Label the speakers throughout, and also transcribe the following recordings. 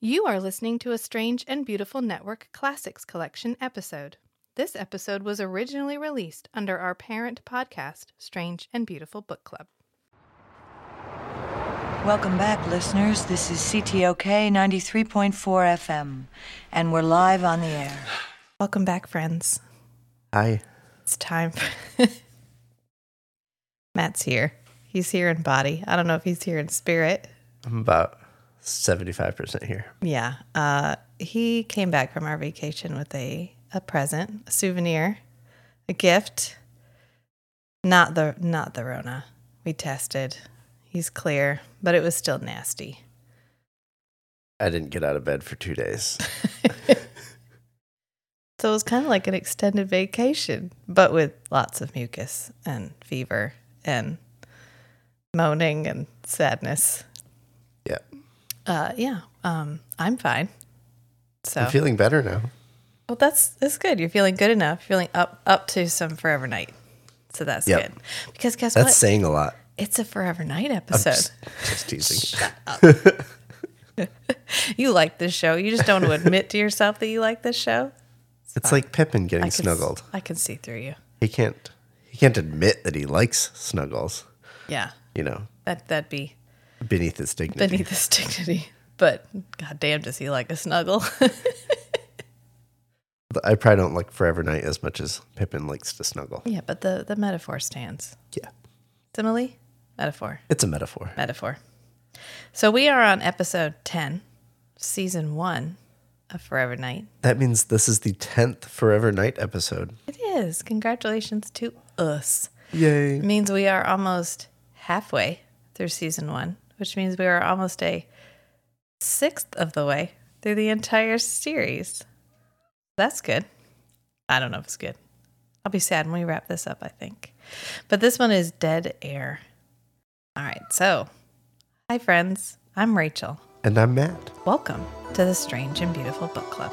Speaker 1: You are listening to a Strange and Beautiful Network Classics Collection episode. This episode was originally released under our parent podcast, Strange and Beautiful Book Club.
Speaker 2: Welcome back, listeners. This is CTOK 93.4 FM, and we're live on the air.
Speaker 1: Welcome back, friends.
Speaker 3: Hi.
Speaker 1: It's time. Matt's here. He's here in body. I don't know if he's here in spirit.
Speaker 3: I'm about 75% here.
Speaker 1: Yeah. Uh, he came back from our vacation with a, a present, a souvenir, a gift. Not the not the Rona. We tested. He's clear, but it was still nasty.
Speaker 3: I didn't get out of bed for two days.
Speaker 1: So it was kind of like an extended vacation, but with lots of mucus and fever and moaning and sadness.
Speaker 3: Yeah.
Speaker 1: Uh, yeah. Um, I'm fine. So
Speaker 3: I'm feeling better now.
Speaker 1: well, that's that's good. You're feeling good enough. Feeling up up to some Forever Knight. So that's
Speaker 3: Yep.
Speaker 1: good. Because guess
Speaker 3: That's
Speaker 1: what?
Speaker 3: That's saying a lot.
Speaker 1: It's a Forever
Speaker 3: Knight
Speaker 1: episode.
Speaker 3: just, just teasing.
Speaker 1: you like this show. You just don't admit to yourself that you like this show.
Speaker 3: It's like Pippin getting
Speaker 1: I can,
Speaker 3: snuggled.
Speaker 1: I can see through you.
Speaker 3: He can't he can't admit that he likes snuggles,
Speaker 1: Yeah.
Speaker 3: you know,
Speaker 1: That that'd be
Speaker 3: beneath his dignity.
Speaker 1: beneath his dignity. But goddamn, does he like a snuggle?
Speaker 3: I probably don't like Forever Knight as much as Pippin likes to snuggle.
Speaker 1: yeah, but the the metaphor stands.
Speaker 3: Yeah.
Speaker 1: Simile, metaphor,
Speaker 3: It's a metaphor.
Speaker 1: metaphor. So we are on episode ten, season one of Forever Knight.
Speaker 3: That means this is the 10th Forever Knight episode.
Speaker 1: It is. Congratulations to us.
Speaker 3: Yay.
Speaker 1: It means we are almost halfway through season one, which means we are almost a sixth of the way through the entire series. That's good. I don't know if it's good. I'll be sad when we wrap this up, I think. But this one is Dead Air. All right, so hi, friends. I'm Rachel.
Speaker 3: And I'm Matt.
Speaker 1: Welcome to the Strange and Beautiful Book Club.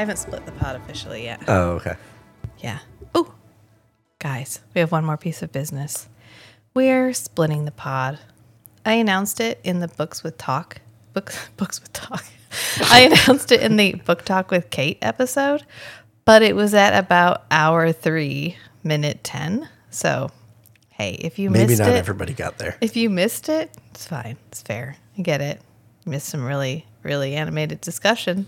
Speaker 1: I haven't split the pot officially yet.
Speaker 3: Oh, okay.
Speaker 1: Yeah. Oh, guys, we have one more piece of business. We're splitting the pod. I announced it in the books with talk. Books, books with talk. I announced it in the book talk with Kate episode, but it was at about hour three, minute ten. So, hey, if you
Speaker 3: Maybe
Speaker 1: missed
Speaker 3: not everybody got there.
Speaker 1: if you missed it, it's fine. It's fair. I get it. You missed some really, really animated discussion.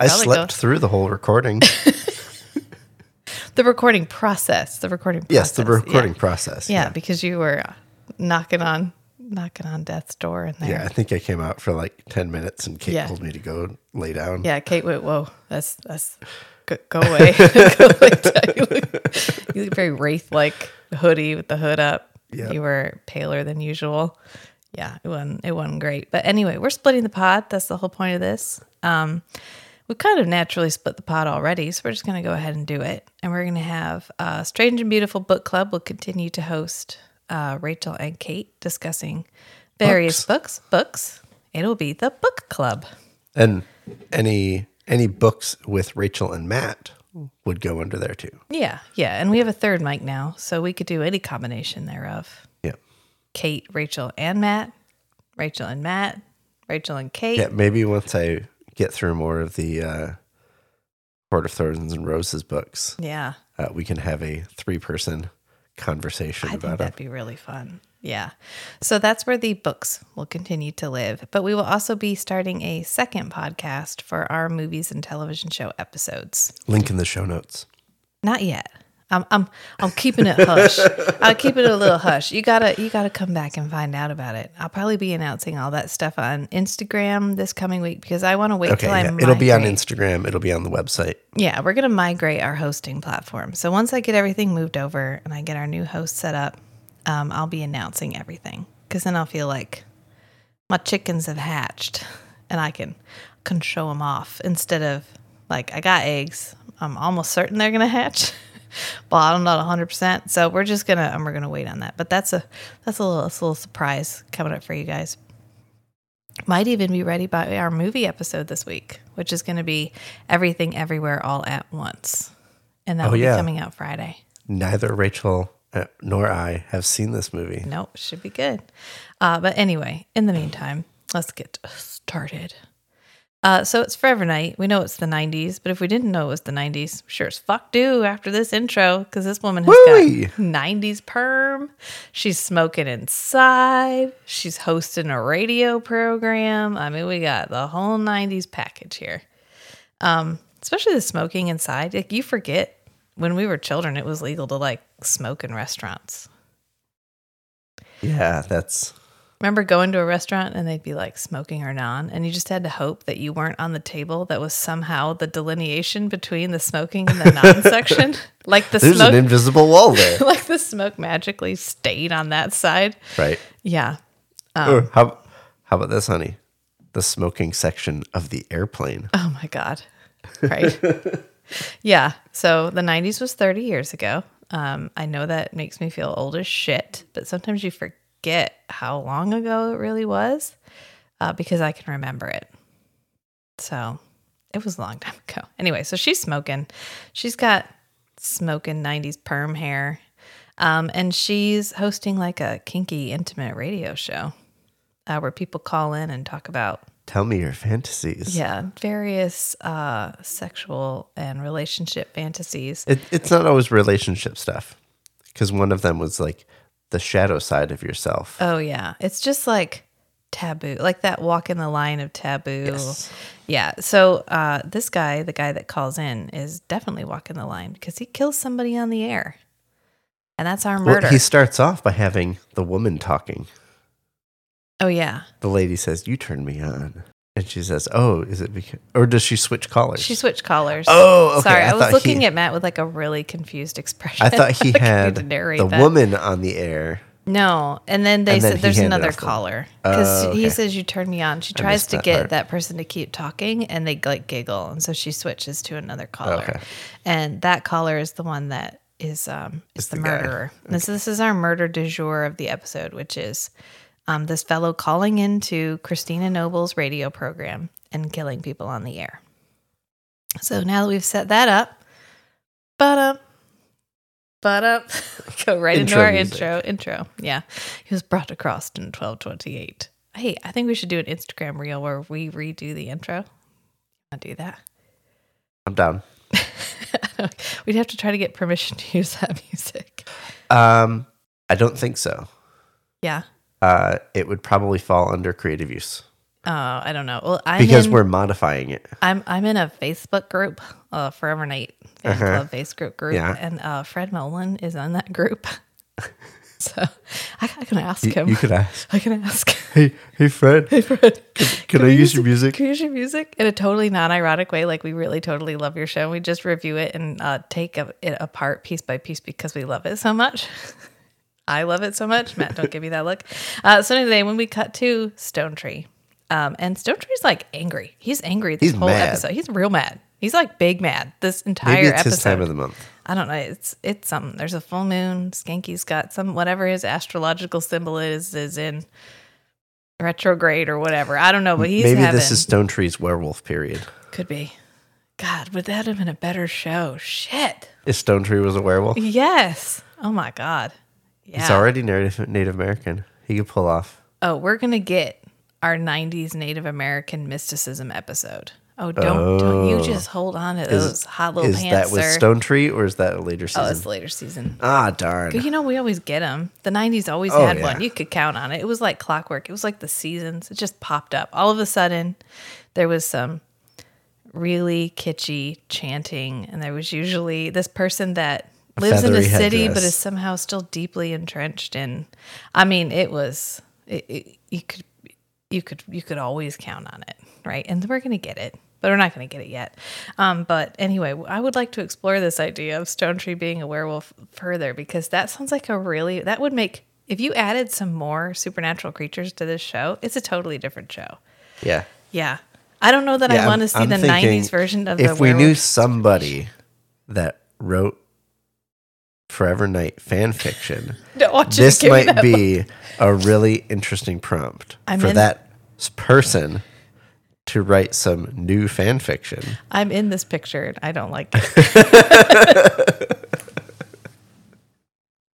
Speaker 3: I slept through the whole recording.
Speaker 1: the recording process. The recording process.
Speaker 3: yes, the
Speaker 1: yeah.
Speaker 3: recording process.
Speaker 1: Yeah, because you were knocking on knocking on death's door in there.
Speaker 3: Yeah, I think I came out for like 10 minutes and Kate
Speaker 1: Yeah.
Speaker 3: told me to go lay down.
Speaker 1: Yeah, Kate went, Whoa, that's that's go, go away. go. You look, you look very wraith like hoodie with the hood up.
Speaker 3: Yep.
Speaker 1: You were paler than usual. Yeah, it wasn't it wasn't great. But anyway, we're splitting the pod. That's the whole point of this. Um we kind of naturally split the pod already, so we're just going to go ahead and do it. And we're going to have uh, Strange and Beautiful Book Club will continue to host uh, Rachel and Kate discussing various books. Books. It'll be the book club.
Speaker 3: And any any books with Rachel and Matt would go under there too.
Speaker 1: Yeah, yeah. And we have a third mic now, so we could do any combination thereof.
Speaker 3: Yeah.
Speaker 1: Kate, Rachel, and Matt. Rachel and Matt. Rachel and Kate.
Speaker 3: Yeah, maybe once I get through more of the uh Court of Thorns and Roses books,
Speaker 1: Yeah.
Speaker 3: uh, we can have a three person conversation
Speaker 1: I think that'd be really fun. Yeah. So that's where the books will continue to live. But we will also be starting a second podcast for our movies and television show episodes.
Speaker 3: Link in the show notes.
Speaker 1: Not yet. I'm I'm I'm keeping it hush. I'll keep it a little hush. You gotta you gotta come back and find out about it. I'll probably be announcing all that stuff on Instagram this coming week because I want to wait
Speaker 3: Okay,
Speaker 1: till I
Speaker 3: yeah, it'll be on. Instagram. It'll be on the website.
Speaker 1: Yeah, we're gonna migrate our hosting platform. So once I get everything moved over and I get our new host set up, um, I'll be announcing everything because then I'll feel like my chickens have hatched and I can can show them off instead of like I got eggs. I'm almost certain they're gonna hatch, but I'm not 100. percent So we're just gonna and we're gonna wait on that. But that's a that's a little, that's a little surprise coming up for you guys might even be ready by our movie episode this week, which is going to be Everything Everywhere All at Once. And that
Speaker 3: Oh,
Speaker 1: will
Speaker 3: yeah.
Speaker 1: be coming out Friday.
Speaker 3: Neither Rachel uh, nor I have seen this movie.
Speaker 1: Nope, should be good. Uh, but anyway, in the meantime, let's get started. Uh, so it's Forever Knight. We know it's the 90s, but if we didn't know it was the 90s, sure as fuck do after this intro, because this woman has
Speaker 3: Woo-wee.
Speaker 1: got 90s perm. She's smoking inside. She's hosting a radio program. I mean, we got the whole 90s package here. Um, especially the smoking inside. Like you forget when we were children, it was legal to like smoke in restaurants.
Speaker 3: Yeah, that's
Speaker 1: Remember going to a restaurant and they'd be like smoking or non, and you just had to hope that you weren't on the table that was somehow the delineation between the smoking and the non section. Like the
Speaker 3: there's
Speaker 1: smoke,
Speaker 3: an invisible wall there,
Speaker 1: like the smoke magically stayed on that side.
Speaker 3: right?
Speaker 1: Yeah.
Speaker 3: Or how how about this, honey? The smoking section of the airplane.
Speaker 1: Oh my God. Right. yeah. So the 90s was 30 years ago. Um, I know that makes me feel old as shit, but sometimes you forget how long ago it really was uh, because I can remember it. So it was a long time ago. Anyway, so she's smoking. She's got smoking 90s perm hair. Um, and she's hosting like a kinky, intimate radio show uh, where people call in and talk about
Speaker 3: Tell me your fantasies.
Speaker 1: yeah, various uh, sexual and relationship fantasies.
Speaker 3: It, it's not always relationship stuff, because one of them was like the shadow side of yourself.
Speaker 1: Oh yeah, it's just like taboo, like that walk in the line of taboo.
Speaker 3: Yes.
Speaker 1: Yeah. So uh, this guy, the guy that calls in, is definitely walking the line because he kills somebody on the air, and that's our murder.
Speaker 3: Well, he starts off by having the woman talking.
Speaker 1: oh yeah,
Speaker 3: The lady says, "You turned me on," and she says, "Oh, is it because?" Or does she switch callers?
Speaker 1: she switched callers.
Speaker 3: Oh, okay.
Speaker 1: sorry,
Speaker 3: I
Speaker 1: I, was looking
Speaker 3: he-
Speaker 1: at Matt with like a really confused expression.
Speaker 3: I thought he
Speaker 1: Like,
Speaker 3: had the
Speaker 1: that.
Speaker 3: woman on the air.
Speaker 1: No, and then they
Speaker 3: And then
Speaker 1: said
Speaker 3: he
Speaker 1: there's another caller because
Speaker 3: Oh,
Speaker 1: he says you turned me on. She tries to
Speaker 3: that
Speaker 1: get
Speaker 3: part.
Speaker 1: that person to keep talking, and they like giggle, and so she switches to another caller,
Speaker 3: Okay.
Speaker 1: and that caller is the one that is um is the,
Speaker 3: the
Speaker 1: murderer. This this is our murder du jour of the episode, which is um this fellow calling into Christina Noble's radio program and killing people on the air. So now that we've set that up, but up, but up, go right into our
Speaker 3: music.
Speaker 1: intro. Intro, yeah. He was brought across in twelve twenty eight. Hey, I think we should do an Instagram reel where we redo the intro. I'll do that.
Speaker 3: I'm down.
Speaker 1: We'd have to try to get permission to use that music.
Speaker 3: Um, I don't think so.
Speaker 1: Yeah.
Speaker 3: Uh, it would probably fall under creative use
Speaker 1: Oh, I don't know. Well, I'm
Speaker 3: because
Speaker 1: in,
Speaker 3: we're modifying it.
Speaker 1: I'm I'm in a Facebook group, uh, Forever Knight fan
Speaker 3: Uh-huh.
Speaker 1: club Facebook group,
Speaker 3: Yeah.
Speaker 1: and uh, Fred Mollin is on that group. so I, I can ask him.
Speaker 3: you could ask,
Speaker 1: I can ask.
Speaker 3: "Hey, hey, Fred,
Speaker 1: Hey, Fred,
Speaker 3: can I
Speaker 1: we
Speaker 3: use your music?"
Speaker 1: Can I use your music in a totally non-ironic way? Like we really totally love your show. We just review it and uh, take a, it apart piece by piece because we love it so much. I love it so much. Matt, don't give me that look. Uh, so anyway, when we cut to Stonetree, um, and Stonetree's like angry. He's angry this
Speaker 3: He's
Speaker 1: whole
Speaker 3: mad.
Speaker 1: episode. He's real mad. He's like big mad this entire
Speaker 3: Maybe it's
Speaker 1: episode.
Speaker 3: his time of the month.
Speaker 1: I don't know. It's it's something. There's a full moon. Skanky's got some whatever his astrological symbol is is in retrograde or whatever. I don't know, but he's
Speaker 3: Maybe
Speaker 1: having,
Speaker 3: this is Stonetree's werewolf period.
Speaker 1: could be. God, would that have been a better show? Shit.
Speaker 3: If Stonetree was a werewolf,
Speaker 1: Yes. Oh my God. Yeah.
Speaker 3: he's already Native Native American. He could pull off.
Speaker 1: Oh, we're gonna get our '90s Native American mysticism episode. Oh, don't don't you
Speaker 3: Oh.
Speaker 1: just hold on to those hot little
Speaker 3: Is
Speaker 1: pants,
Speaker 3: that with
Speaker 1: sir.
Speaker 3: Stone Tree or is that a later season?
Speaker 1: oh, it's later season.
Speaker 3: ah, darn.
Speaker 1: You know, we always get them. The 90s always
Speaker 3: Oh,
Speaker 1: had
Speaker 3: yeah.
Speaker 1: one. You could count on it. It was like clockwork. It was like the seasons. It just popped up. All of a sudden, there was some really kitschy chanting. And there was usually this person that lives in a city, but is somehow still deeply entrenched in. I mean, it was. It, it, you could, you could, you could always count on it, right? And we're gonna get it, but we're not gonna get it yet. Um, but anyway, I would like to explore this idea of Stonetree being a werewolf further because that sounds like a really that would make if you added some more supernatural creatures to this show, it's a totally different show.
Speaker 3: Yeah.
Speaker 1: Yeah. I don't know that
Speaker 3: Yeah,
Speaker 1: I want to see
Speaker 3: I'm
Speaker 1: the
Speaker 3: thinking
Speaker 1: 90s version of
Speaker 3: if
Speaker 1: the
Speaker 3: we knew somebody that wrote Forever Knight fan fiction,
Speaker 1: Don't want you to
Speaker 3: this might
Speaker 1: that
Speaker 3: be a really interesting prompt
Speaker 1: I'm
Speaker 3: for
Speaker 1: in-
Speaker 3: that person to write some new fan fiction.
Speaker 1: I'm in this picture and I don't like it.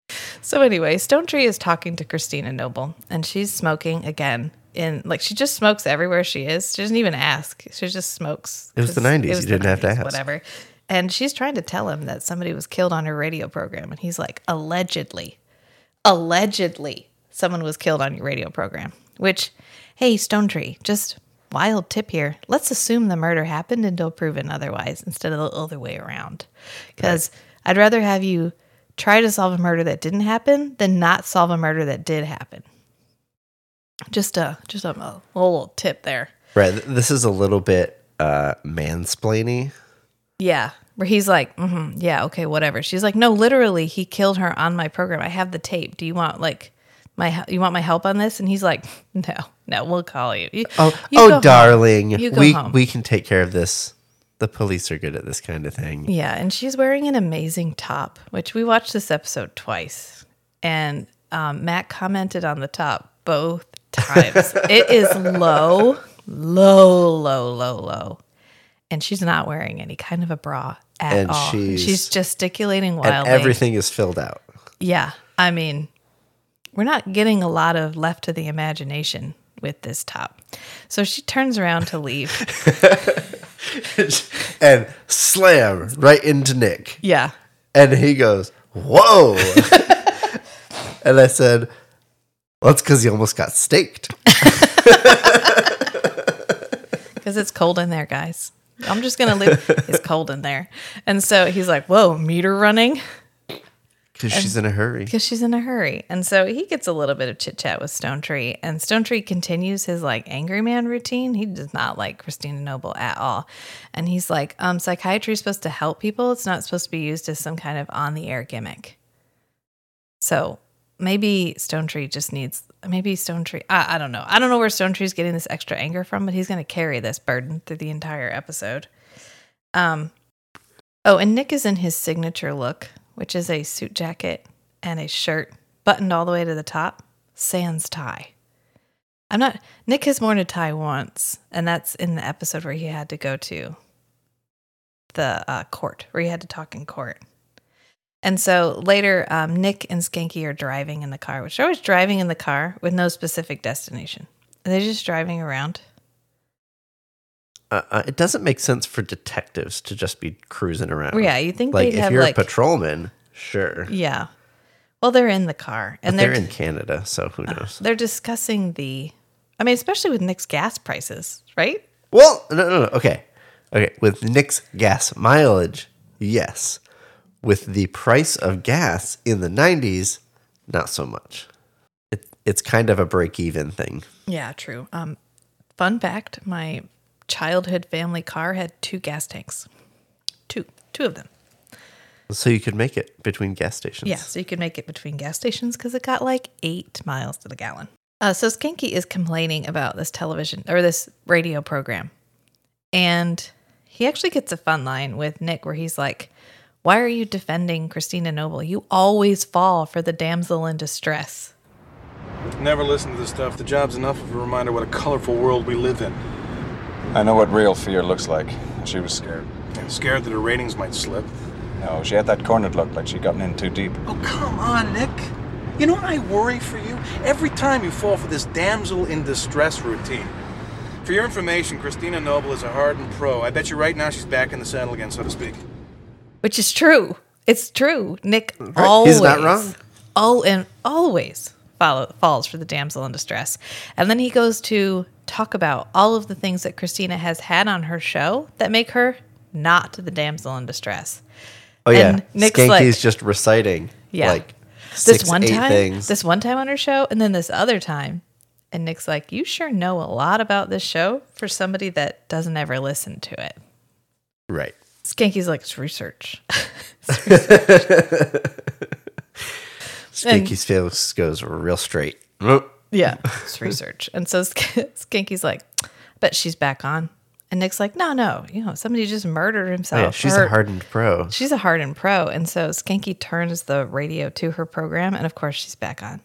Speaker 1: so anyway, Stonetree is talking to Christina Noble and she's smoking again in like she just smokes everywhere she is. She doesn't even ask. She just smokes.
Speaker 3: It was the 90s.
Speaker 1: was
Speaker 3: You didn't have to ask.
Speaker 1: Whatever. And she's trying to tell him that somebody was killed on her radio program and he's like, "Allegedly." Allegedly, someone was killed on your radio program. Which, hey, Stonetree, just wild tip here. Let's assume the murder happened until proven otherwise instead of the other way around. Because I'd rather have you try to solve a murder that didn't happen than not solve a murder that did happen. Just a just a, a little tip there.
Speaker 3: Right. This is a little bit uh, mansplaining.
Speaker 1: Yeah, where he's like, mm-hmm, yeah, okay, whatever. She's like, no, literally, he killed her on my program. I have the tape. Do you want like my you want my help on this? And he's like, no, no, we'll call you. You-
Speaker 3: Oh,
Speaker 1: you
Speaker 3: oh, darling,
Speaker 1: You go
Speaker 3: we
Speaker 1: home.
Speaker 3: we can take care of this. The police are good at this kind of thing.
Speaker 1: Yeah, and she's wearing an amazing top, which we watched this episode twice, and um, Matt commented on the top both times. it is low, low, low, low, low, and she's not wearing any kind of a bra at
Speaker 3: And
Speaker 1: all.
Speaker 3: she's-
Speaker 1: she's gesticulating
Speaker 3: And
Speaker 1: wildly.
Speaker 3: everything is filled out.
Speaker 1: Yeah, I mean, we're not getting a lot of left to the imagination with this top. So she turns around to leave.
Speaker 3: and slam right into Nick.
Speaker 1: yeah.
Speaker 3: And he goes, Whoa. and I said, Well, that's because he almost got staked.
Speaker 1: because it's cold in there, guys. I'm just gonna leave. it's cold in there, and so he's like, "Whoa, meter running,"
Speaker 3: Because she's in a hurry.
Speaker 1: because she's in a hurry. And so he gets a little bit of chit chat with Stonetree, and Stonetree continues his like angry man routine. He does not like Christina Noble at all, and he's like, "Um, psychiatry is supposed to help people. It's not supposed to be used as some kind of on the air gimmick." So maybe Stonetree just needs. Maybe Stonetree. I, I don't know. I don't know where Stonetree's getting this extra anger from, but he's going to carry this burden through the entire episode. Um. Oh, and Nick is in his signature look, which is a suit jacket and a shirt buttoned all the way to the top, sans tie. I'm not. Nick has worn a tie once, and that's in the episode where he had to go to the uh, court, where he had to talk in court. And so later, um, Nick and Skanky are driving in the car, which they're always driving in the car with no specific destination. They're they just driving around?
Speaker 3: Uh, uh, it doesn't make sense for detectives to just be cruising around.
Speaker 1: Well, yeah, you think
Speaker 3: Like, if you're
Speaker 1: like
Speaker 3: a patrolman, sure.
Speaker 1: yeah. Well, they're in the car, and
Speaker 3: they're
Speaker 1: they're
Speaker 3: in Canada, so who knows?
Speaker 1: they're discussing the. I mean, especially with Nick's gas prices, right?
Speaker 3: Well, no, no, no. Okay. Okay. With Nick's gas mileage, yes. With the price of gas in the 90s, not so much. It, it's kind of a break even thing.
Speaker 1: Yeah, true. Um, fun fact: my childhood family car had two gas tanks, two, two of them.
Speaker 3: So you could make it between gas stations.
Speaker 1: Yeah, so you could make it between gas stations because it got like eight miles to the gallon. Uh, so Skanky is complaining about this television or this radio program, and he actually gets a fun line with Nick where he's like, "Why are you defending Christina Noble? You always fall for the damsel in distress."
Speaker 4: Never listen to this stuff. The job's enough of a reminder what a colorful world we live in.
Speaker 5: I know what real fear looks like. She was scared.
Speaker 4: And scared that her ratings might slip.
Speaker 5: No, she had that cornered look like she'd gotten in too deep.
Speaker 4: Oh, come on, Nick. You know what I worry for you? Every time you fall for this damsel in distress routine. For your information, Christina Noble is a hardened pro. I bet you right now she's back in the saddle again, so to speak.
Speaker 1: Which is true. It's true. Nick
Speaker 3: Right,
Speaker 1: always,
Speaker 3: he's not wrong.
Speaker 1: Oh, and always follow, falls for the damsel in distress. And then he goes to talk about all of the things that Christina has had on her show that make her not the damsel in distress.
Speaker 3: Oh yeah,
Speaker 1: And Nick's
Speaker 3: Skanky's
Speaker 1: like-
Speaker 3: just reciting
Speaker 1: Yeah.
Speaker 3: like
Speaker 1: this
Speaker 3: six,
Speaker 1: one
Speaker 3: eight
Speaker 1: time,
Speaker 3: things.
Speaker 1: this one time on her show, and then this other time. And Nick's like, You sure know a lot about this show for somebody that doesn't ever listen to it.
Speaker 3: right.
Speaker 1: Skanky's like, It's research. it's research.
Speaker 3: Skanky's face goes real straight. Oh,
Speaker 1: Yeah, it's research. And so Sk- Skanky's like, bet she's back on. And Nick's like, no, no, you know, somebody just murdered
Speaker 3: Oh,
Speaker 1: himself.
Speaker 3: yeah, she's
Speaker 1: Or-
Speaker 3: a hardened pro.
Speaker 1: She's a hardened pro. And so Skanky turns the radio to her program. And of course, she's back on.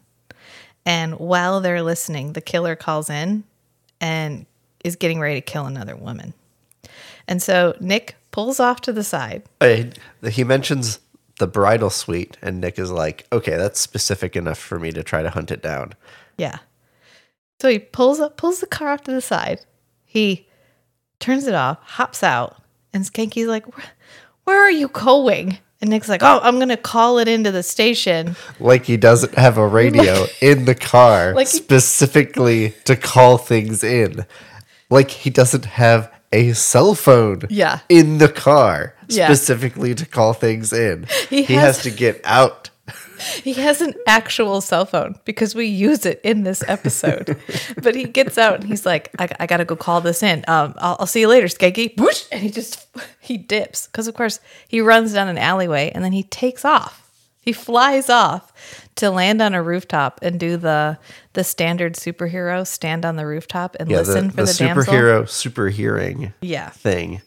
Speaker 1: And while they're listening, the killer calls in and is getting ready to kill another woman. And so Nick pulls off to the side.
Speaker 3: He mentions the bridal suite, and Nick is like, "Okay, that's specific enough for me to try to hunt it down."
Speaker 1: Yeah. So he pulls up, pulls the car off to the side. He turns it off, hops out, and Skanky's like, "Where- "Where are you going?" And Nick's like, "Oh, I'm gonna call it into the station."
Speaker 3: Like he doesn't have a radio in the car
Speaker 1: Like
Speaker 3: specifically to call things in. Like he doesn't have a cell phone
Speaker 1: Yeah.
Speaker 3: in the car
Speaker 1: Yeah.
Speaker 3: specifically to call things in.
Speaker 1: He
Speaker 3: He,
Speaker 1: has-
Speaker 3: has to get out.
Speaker 1: He has an actual cell phone because we use it in this episode. but he gets out and he's like, "I, I gotta go call this in. Um, I'll, I'll see you later, Skanky." Whoosh! And he just he dips because of course he runs down an alleyway and then he takes off. He flies off to land on a rooftop and do the the standard superhero stand on the rooftop and
Speaker 3: Yeah,
Speaker 1: listen
Speaker 3: the,
Speaker 1: for
Speaker 3: the
Speaker 1: the, damsel.
Speaker 3: superhero super hearing
Speaker 1: Yeah.
Speaker 3: thing.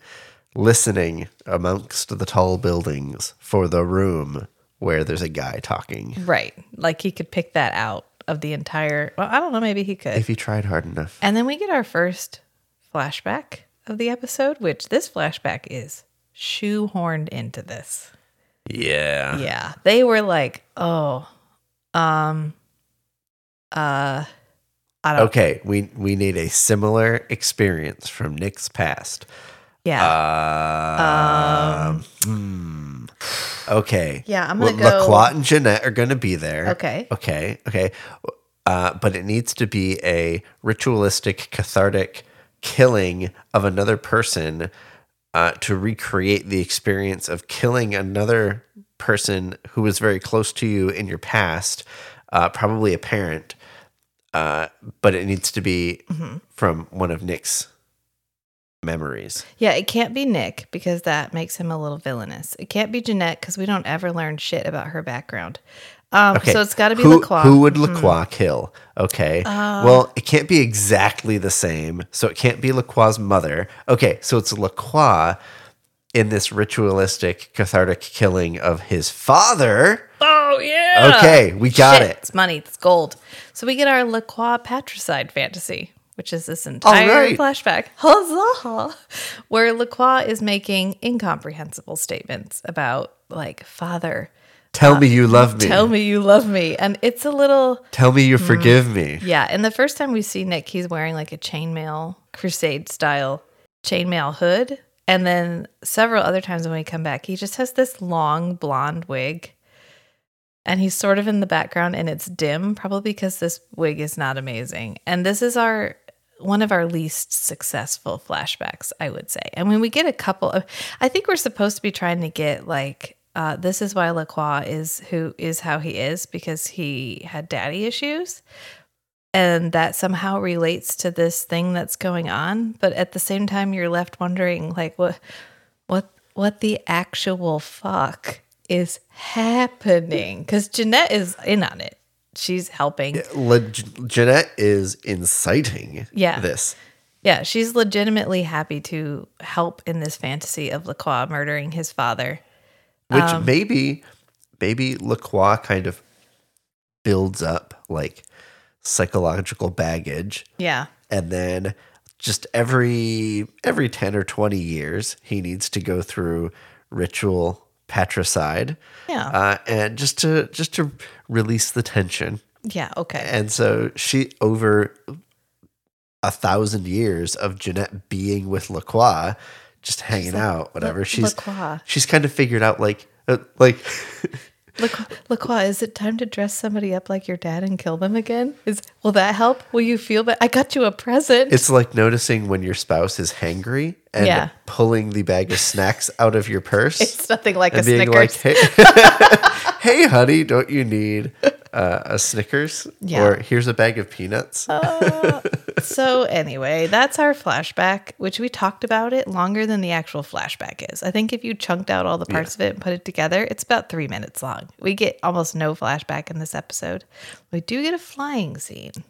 Speaker 3: Listening amongst the tall buildings for the room where there's a guy talking.
Speaker 1: Right. Like he could pick that out of the entire well, I don't know, maybe he could.
Speaker 3: If he tried hard enough.
Speaker 1: And then we get our first flashback of the episode, which this flashback is shoehorned into this.
Speaker 3: Yeah.
Speaker 1: Yeah. They were like, oh, um, uh, I don't,
Speaker 3: Okay, we we need a similar experience from Nick's past.
Speaker 1: yeah.
Speaker 3: Um, hmm. Okay.
Speaker 1: Yeah, I'm gonna
Speaker 3: well,
Speaker 1: go-
Speaker 3: LaCroix and Janette are going to be there.
Speaker 1: Okay.
Speaker 3: Okay. Okay. Uh, but it needs to be a ritualistic, cathartic killing of another person uh, to recreate the experience of killing another person who was very close to you in your past, uh, probably a parent. Uh, but it needs to be
Speaker 1: Mm-hmm.
Speaker 3: from one of Nick's memories.
Speaker 1: yeah, it can't be Nick because that makes him a little villainous. It can't be Janette because we don't ever learn shit about her background. Um,
Speaker 3: Okay.
Speaker 1: So it's got to be
Speaker 3: who,
Speaker 1: LaCroix.
Speaker 3: Who would. Lacroix kill? Okay.
Speaker 1: Uh,
Speaker 3: well, it can't be exactly the same. So it can't be Lacroix's mother. Okay. So it's Lacroix in this ritualistic, cathartic killing of his father.
Speaker 1: Oh yeah.
Speaker 3: Okay, we got
Speaker 1: Shit,
Speaker 3: it.
Speaker 1: It's money. It's gold. So we get our LaCroix patricide fantasy, which is this entire
Speaker 3: right.
Speaker 1: flashback. Huzzah! Where LaCroix is making incomprehensible statements about like father.
Speaker 3: Tell me you love me.
Speaker 1: Uh, Tell me you love me, and it's a little
Speaker 3: Tell me you forgive me.
Speaker 1: yeah. And the first time we see Nick, he's wearing like a chainmail crusade style chainmail hood. And then several other times when we come back, he just has this long blonde wig. And he's sort of in the background and it's dim, probably because this wig is not amazing. And this is our one of our least successful flashbacks, I would say. And when we get a couple of I think we're supposed to be trying to get like uh, this is why Lacroix is who is how he is because he had daddy issues and that somehow relates to this thing that's going on. But at the same time you're left wondering like what what what the actual fuck is happening? Because janette is in on it. She's helping.
Speaker 3: Le- Janette is inciting
Speaker 1: Yeah.
Speaker 3: this.
Speaker 1: yeah she's legitimately happy to help in this fantasy of lacroix murdering his father.
Speaker 3: Which
Speaker 1: Um,
Speaker 3: maybe, maybe Lacroix kind of builds up like psychological baggage
Speaker 1: yeah
Speaker 3: and then just every every 10 or 20 years he needs to go through ritual patricide
Speaker 1: Yeah.
Speaker 3: uh, and just to just to release the tension
Speaker 1: yeah okay
Speaker 3: and so she over a thousand years of Janette being with Lacroix just hanging out whatever she's
Speaker 1: Lacroix.
Speaker 3: she's kind of figured out like uh, like
Speaker 1: LaCroix, LaCroix, is it time to dress somebody up like your dad and kill them again? Is will that help? Will you feel that I got you a present?
Speaker 3: It's like noticing when your spouse is hangry and
Speaker 1: Yeah.
Speaker 3: pulling the bag of snacks out of your purse
Speaker 1: It's nothing like a
Speaker 3: and being
Speaker 1: Snickers.
Speaker 3: like, "Hey, hey, honey, don't you need uh, a Snickers?
Speaker 1: Yeah.
Speaker 3: Or here's a bag of peanuts."
Speaker 1: so anyway, that's our flashback, which we talked about it longer than the actual flashback is. I think if you chunked out all the parts of it and put it together, it's about three minutes long. We get almost no flashback in this episode. We do get a flying scene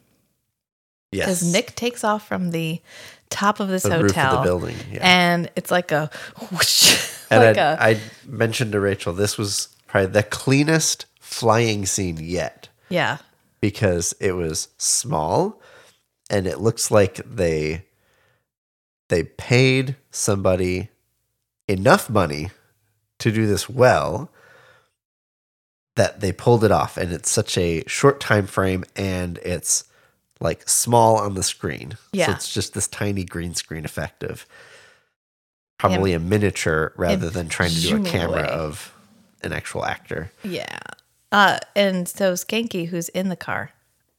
Speaker 3: yes,
Speaker 1: because Nick takes off from the top of this
Speaker 3: the
Speaker 1: hotel
Speaker 3: of the building. Yeah.
Speaker 1: and it's like a whoosh,
Speaker 3: And
Speaker 1: like
Speaker 3: I,
Speaker 1: a
Speaker 3: I mentioned to Rachel this was probably the cleanest flying scene yet
Speaker 1: yeah.
Speaker 3: because it was small and it looks like they they paid somebody enough money to do this well that they pulled it off and it's such a short time frame and it's like small on the screen. So
Speaker 1: Yeah.
Speaker 3: it's just this tiny green screen effect of probably a miniature rather than trying to do a camera
Speaker 1: away.
Speaker 3: of an actual actor.
Speaker 1: Yeah. Uh, and so Skanky, who's in the car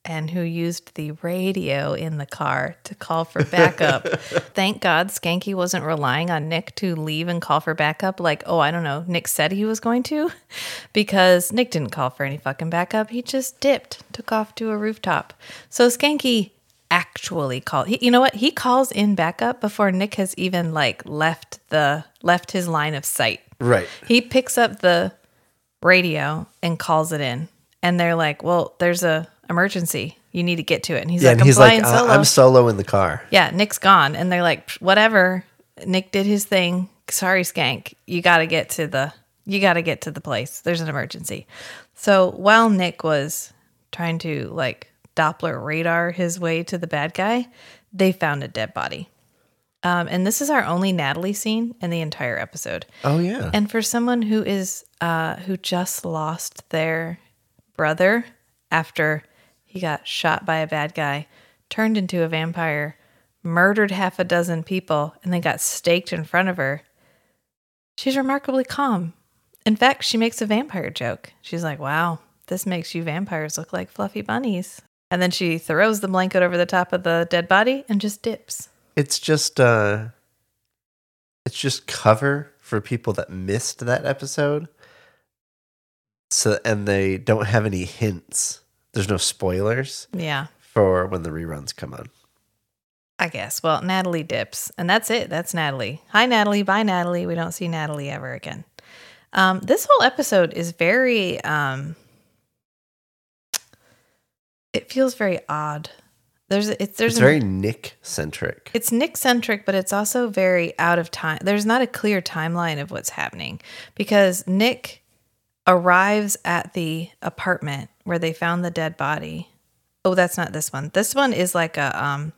Speaker 1: and who used the radio in the car to call for backup. Thank God Skanky wasn't relying on Nick to leave and call for backup. Like, oh, I don't know. Nick said he was going to because Nick didn't call for any fucking backup. He just dipped, took off to a rooftop. So Skanky actually called. He, you know what? He calls in backup before Nick has even like left the left his line of sight.
Speaker 3: Right.
Speaker 1: He picks up the radio and calls it in. And they're like, "Well, there's a emergency. You need to get to it." And he's
Speaker 3: Yeah,
Speaker 1: like,
Speaker 3: and
Speaker 1: "I'm
Speaker 3: he's like,
Speaker 1: flying
Speaker 3: "I-
Speaker 1: solo."
Speaker 3: I'm solo in the car.
Speaker 1: yeah, Nick's gone, and they're like, "Whatever." Nick did his thing. Sorry, Skank. You got to get to the. You got to get to the place. There's an emergency. So while Nick was trying to like Doppler radar his way to the bad guy, they found a dead body. Um, and this is our only Natalie scene in the entire episode.
Speaker 3: Oh yeah.
Speaker 1: And for someone who is uh who just lost their brother after he got shot by a bad guy, turned into a vampire, murdered half a dozen people, and then got staked in front of her, she's remarkably calm. In fact, she makes a vampire joke. She's like, Wow, this makes you vampires look like fluffy bunnies. And then she throws the blanket over the top of the dead body and just dips.
Speaker 3: It's just uh it's just cover for people that missed that episode so and they don't have any hints there's no spoilers
Speaker 1: Yeah.
Speaker 3: for when the reruns come on
Speaker 1: I guess. Well, Natalie dips, and that's it. That's Natalie. Hi, Natalie. Bye, Natalie. We don't see Natalie ever again. Um, this whole episode is very. Um, it feels very odd. There's it's there's
Speaker 3: it's very nick centric
Speaker 1: it's Nick centric, but it's also very out of time. There's not a clear timeline of what's happening because Nick arrives at the apartment where they found the dead body. Oh, that's not this one. This one is like a um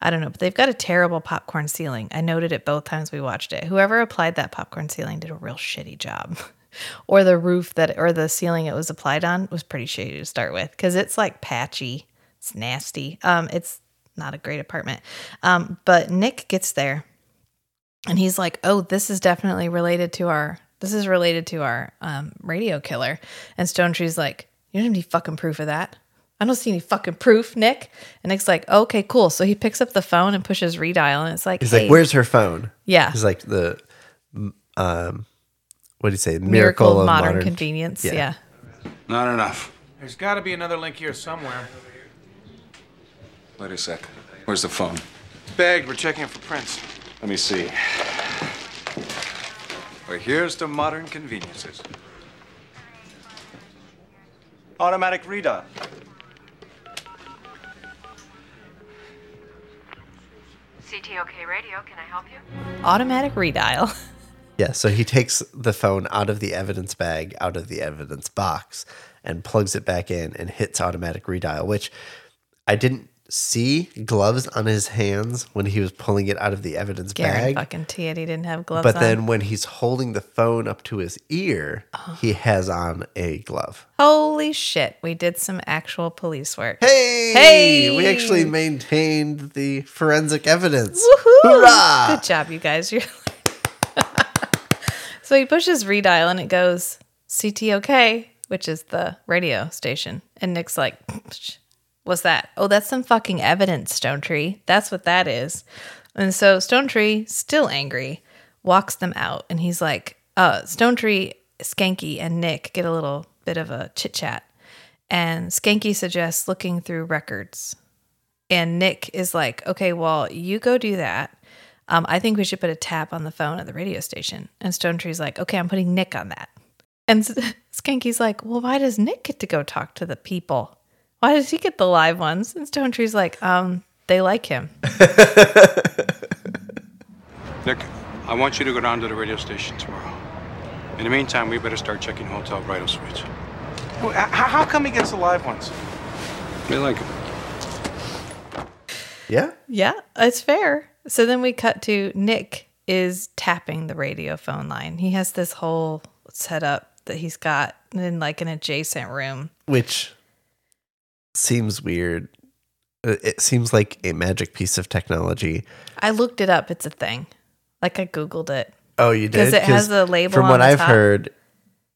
Speaker 1: I don't know, but they've got a terrible popcorn ceiling. I noted it both times we watched it. Whoever applied that popcorn ceiling did a real shitty job. or the roof that or the ceiling it was applied on was pretty shitty to start with cuz it's like patchy. It's nasty. Um it's not a great apartment. Um but Nick gets there and he's like, "Oh, this is definitely related to our this is related to our um radio killer." And Stonetree's like, "You don't have any fucking proof of that." I don't see any fucking proof, Nick. And Nick's like, okay, cool. So he picks up the phone and pushes redial, and it's like,
Speaker 3: he's
Speaker 1: hey,
Speaker 3: like where's her phone
Speaker 1: Yeah.
Speaker 3: he's like the um what do you say
Speaker 1: miracle, of modern, convenience?
Speaker 3: Yeah.
Speaker 1: Yeah.
Speaker 5: Not enough.
Speaker 4: There's got to be another link here somewhere.
Speaker 5: Wait a sec. Where's the phone?
Speaker 4: Bagged. We're checking it for prints.
Speaker 5: Let me see.
Speaker 6: Well, here's to modern conveniences. Automatic redial.
Speaker 2: CTOK Radio, can I help you?
Speaker 1: Automatic redial.
Speaker 3: yeah so he takes the phone out of the evidence bag out of the evidence box and plugs it back in and hits automatic redial which i didn't see gloves on his hands when he was pulling it out of the evidence bag
Speaker 1: fucking T. He didn't have gloves
Speaker 3: But
Speaker 1: on.
Speaker 3: then when he's holding the phone up to his ear,
Speaker 1: Oh.
Speaker 3: he has on a glove.
Speaker 1: Holy shit. We did some actual police work.
Speaker 3: Hey!
Speaker 1: Hey!
Speaker 3: We actually maintained the forensic evidence.
Speaker 1: Woohoo!
Speaker 3: Hoorah!
Speaker 1: Good job, you guys. You're so he pushes redial and it goes CTOK, which is the radio station. And Nick's like, "Psh, What's that? Oh, that's some fucking evidence, Stonetree. That's what that is. And so Stonetree, still angry, walks them out. And he's like, uh, Stonetree, Skanky, and Nick get a little bit of a chit chat. And Skanky suggests looking through records. And Nick is like, okay, well, you go do that. Um, I think we should put a tap on the phone at the radio station. And Stonetree's like, okay, I'm putting Nick on that. And Skanky's like, well, why does Nick get to go talk to the people? Why does he get the live ones? And Stonetree's like, um, they like him.
Speaker 6: Nick, I want you to go down to the radio station tomorrow. In the meantime, we better start checking hotel bridal suites.
Speaker 4: Well, how come he gets the live ones?
Speaker 6: We like them.
Speaker 3: Yeah.
Speaker 1: Yeah, it's fair. So then we cut to Nick is tapping the radio phone line. He has this whole setup that he's got in like an adjacent room.
Speaker 3: Which seems weird. Uh, It seems like a magic piece of technology.
Speaker 1: I looked it up. It's a thing. Like I Googled it.
Speaker 3: Oh, you did
Speaker 1: because it has a label
Speaker 3: From what
Speaker 1: the
Speaker 3: I've
Speaker 1: top.
Speaker 3: heard,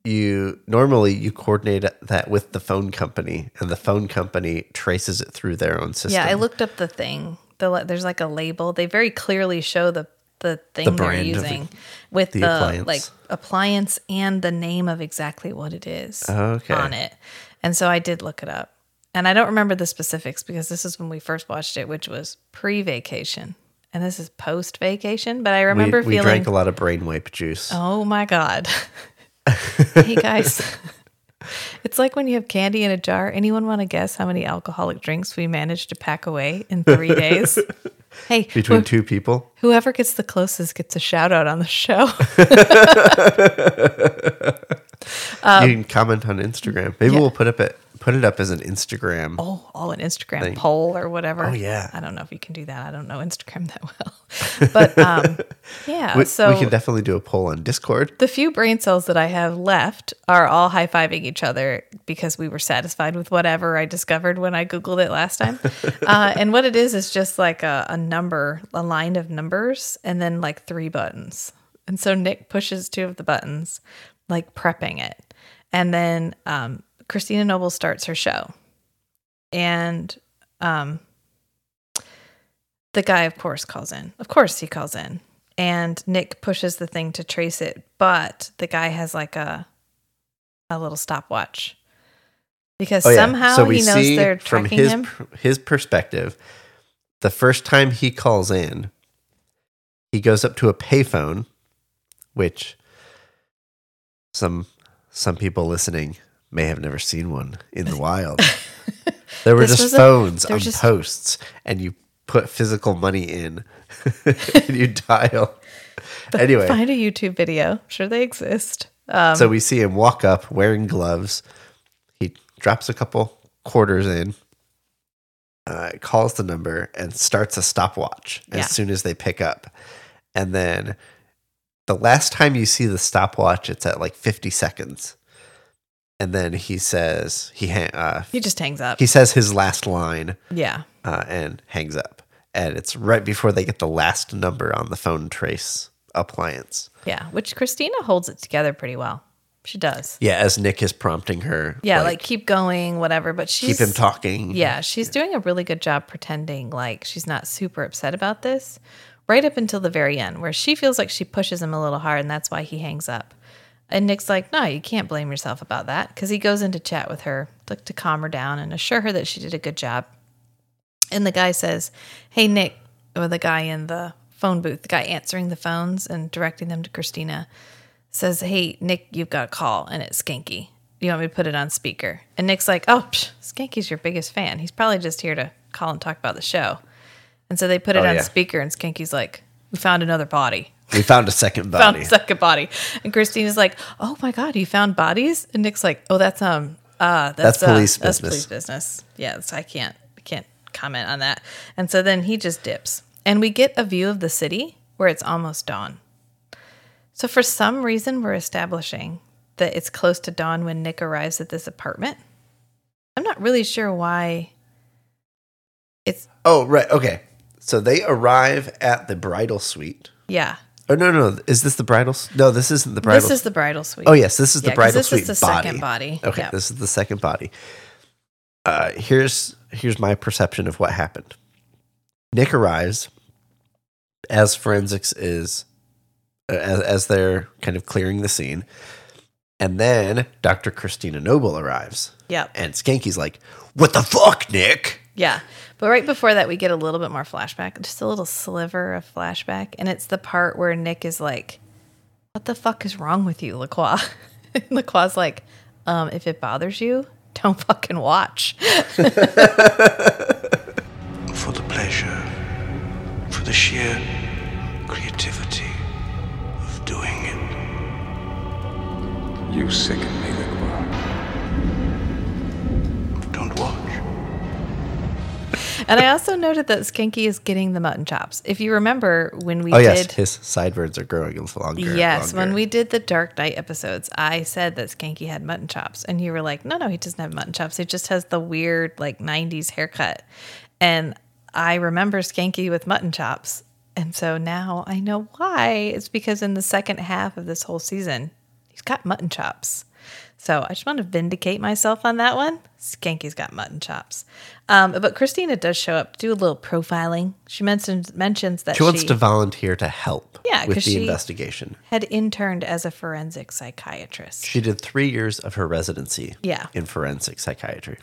Speaker 3: you normally you coordinate that with the phone company, and the phone company traces it through their own system.
Speaker 1: Yeah, I looked up the thing. The there's like a label. They very clearly show the the thing they're
Speaker 3: brand of the-
Speaker 1: using with
Speaker 3: the
Speaker 1: the,
Speaker 3: appliance.
Speaker 1: like appliance and the name of exactly what it is
Speaker 3: Okay.
Speaker 1: on it. And so I did look it up. And I don't remember the specifics because this is when we first watched it, which was pre-vacation. And this is post-vacation, but I
Speaker 3: We,
Speaker 1: remember
Speaker 3: we
Speaker 1: feeling We
Speaker 3: drank a lot of brainwipe juice.
Speaker 1: Oh my God. hey guys. It's like when you have candy in a jar. Anyone want to guess how many alcoholic drinks we managed to pack away in three days? Hey,
Speaker 3: Between
Speaker 1: wh-
Speaker 3: two people,
Speaker 1: whoever gets the closest gets a shout out on the show. Um,
Speaker 3: you can comment on Instagram. Maybe we'll put up it put it up as an Instagram.
Speaker 1: oh, all an Instagram
Speaker 3: Thing.
Speaker 1: poll or whatever.
Speaker 3: Oh, yeah.
Speaker 1: I don't know if you can do that. I don't know Instagram that well. But um, yeah,
Speaker 3: we,
Speaker 1: so
Speaker 3: we can definitely do a poll on Discord.
Speaker 1: the few brain cells that I have left are all high fiving each other because we were satisfied with whatever I discovered when I Googled it last time. uh, and what it is is just like a, a number, a line of numbers, and then like three buttons. And so Nick pushes two of the buttons, like prepping it. And then um, Christina Noble starts her show. And um, the guy, of course, calls in. Of course, he calls in. And Nick pushes the thing to trace it, but the guy has like a a little stopwatch because
Speaker 3: Oh, yeah.
Speaker 1: somehow
Speaker 3: So
Speaker 1: he knows they're
Speaker 3: from his
Speaker 1: him.
Speaker 3: his perspective. The first time he calls in, he goes up to a payphone, which some some people listening may have never seen one in the wild. There were
Speaker 1: This
Speaker 3: just
Speaker 1: was a-
Speaker 3: phones on
Speaker 1: just-
Speaker 3: posts, and you put physical money in, and you dial. Anyway,
Speaker 1: Find a YouTube video. Sure, they exist. Um,
Speaker 3: so we see him walk up wearing gloves. He drops a couple quarters in, uh, calls the number, and starts a stopwatch
Speaker 1: Yeah.
Speaker 3: as soon as they pick up. And then the last time you see the stopwatch, it's at like 50 seconds. And then he says, he, ha- uh,
Speaker 1: he just hangs up.
Speaker 3: he says his last line
Speaker 1: yeah.
Speaker 3: uh, and hangs up. And it's right before they get the last number on the phone trace appliance.
Speaker 1: Yeah. Which Christina holds it together pretty well. She does.
Speaker 3: Yeah, as Nick is prompting her.
Speaker 1: Yeah, like, keep going, whatever. But she's
Speaker 3: keep him talking.
Speaker 1: Yeah, she's doing a really good job pretending like she's not super upset about this, right up until the very end, where she feels like she pushes him a little hard, and that's why he hangs up. And Nick's like, "No, you can't blame yourself about that," because he goes in to chat with her to, to calm her down and assure her that she did a good job. And the guy says, "Hey, Nick," or the guy in the phone booth, the guy answering the phones and directing them to Christina, says, "Hey, Nick, you've got a call, and it's Skanky. You want me to put it on speaker?" And Nick's like, "Oh, psh, Skanky's your biggest fan. He's probably just here to call and talk about the show." And so they put it
Speaker 3: Oh,
Speaker 1: on
Speaker 3: yeah.
Speaker 1: speaker, and Skanky's like, "We found another body.
Speaker 3: We found a second
Speaker 1: Found
Speaker 3: body.
Speaker 1: a second body." And Christina's like, "Oh my god, you found bodies?" And Nick's like, "Oh, that's um, uh, that's,
Speaker 3: That's police
Speaker 1: uh, That's police business. Yes, I can't, I can't comment on that." And so then he just dips, and we get a view of the city where it's almost dawn. So for some reason, we're establishing that it's close to dawn when Nick arrives at this apartment. I'm not really sure why. It's
Speaker 3: oh, right. Okay. So they arrive at the bridal suite.
Speaker 1: yeah,
Speaker 3: Oh no, no, is this the bridal? No, this isn't the bridal.
Speaker 1: This is the bridal suite.
Speaker 3: Oh yes, this is the
Speaker 1: Yeah,
Speaker 3: bridal
Speaker 1: this
Speaker 3: suite This
Speaker 1: is the
Speaker 3: body.
Speaker 1: second body.
Speaker 3: Okay,
Speaker 1: Yeah.
Speaker 3: this is the second body. Uh, here's here's my perception of what happened. Nick arrives as forensics is uh, as as they're kind of clearing the scene, and then Dr. Christina Noble arrives,
Speaker 1: Yep.
Speaker 3: and Skanky's like, "What the fuck, Nick?"
Speaker 1: Yeah. But right before that, we get a little bit more flashback, just a little sliver of flashback. And it's the part where Nick is like, What the fuck is wrong with you, LaCroix? LaCroix's like, um, If it bothers you, don't fucking watch.
Speaker 7: for the pleasure, for the sheer creativity of doing it.
Speaker 5: You sicken me, Lacroix.
Speaker 7: Don't watch.
Speaker 1: And I also noted that Skanky is getting the mutton chops. If you remember when we
Speaker 3: oh yes,
Speaker 1: did.
Speaker 3: his sideburns are growing longer.
Speaker 1: Yes, when we did the Dark Knight episodes, I said that Skanky had mutton chops, and you were like, "No, no, he doesn't have mutton chops. He just has the weird like '90s haircut." And I remember Skanky with mutton chops, and so now I know why. It's because in the second half of this whole season, he's got mutton chops. So I just want to vindicate myself on that one. Skanky's got mutton chops. Um, but Christina does show up to do a little profiling. She mentions mentions that
Speaker 3: she wants to volunteer to help
Speaker 1: Yeah,
Speaker 3: with the
Speaker 1: she-
Speaker 3: investigation.
Speaker 1: had interned as a forensic psychiatrist.
Speaker 3: She did three years of her residency
Speaker 1: Yeah.
Speaker 3: in forensic psychiatry.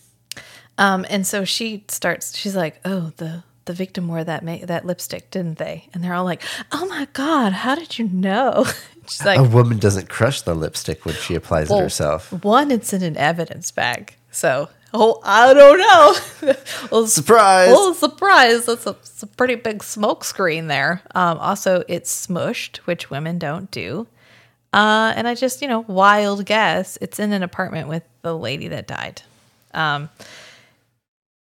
Speaker 1: Um, and so she starts. She's like, "Oh, the the victim wore that ma- that lipstick, didn't they?" And they're all like, "Oh my god, how did you know?" She's like,
Speaker 3: a woman doesn't crush the lipstick when she applies
Speaker 1: "Well,
Speaker 3: it herself.
Speaker 1: One, it's in an evidence bag, so oh, I don't know. well,
Speaker 3: Surprise!
Speaker 1: Well, surprise! That's a, a pretty big smoke screen there. Um, also, it's smushed, which women don't do. Uh, and I just, you know, wild guess. It's in an apartment with the lady that died. Um,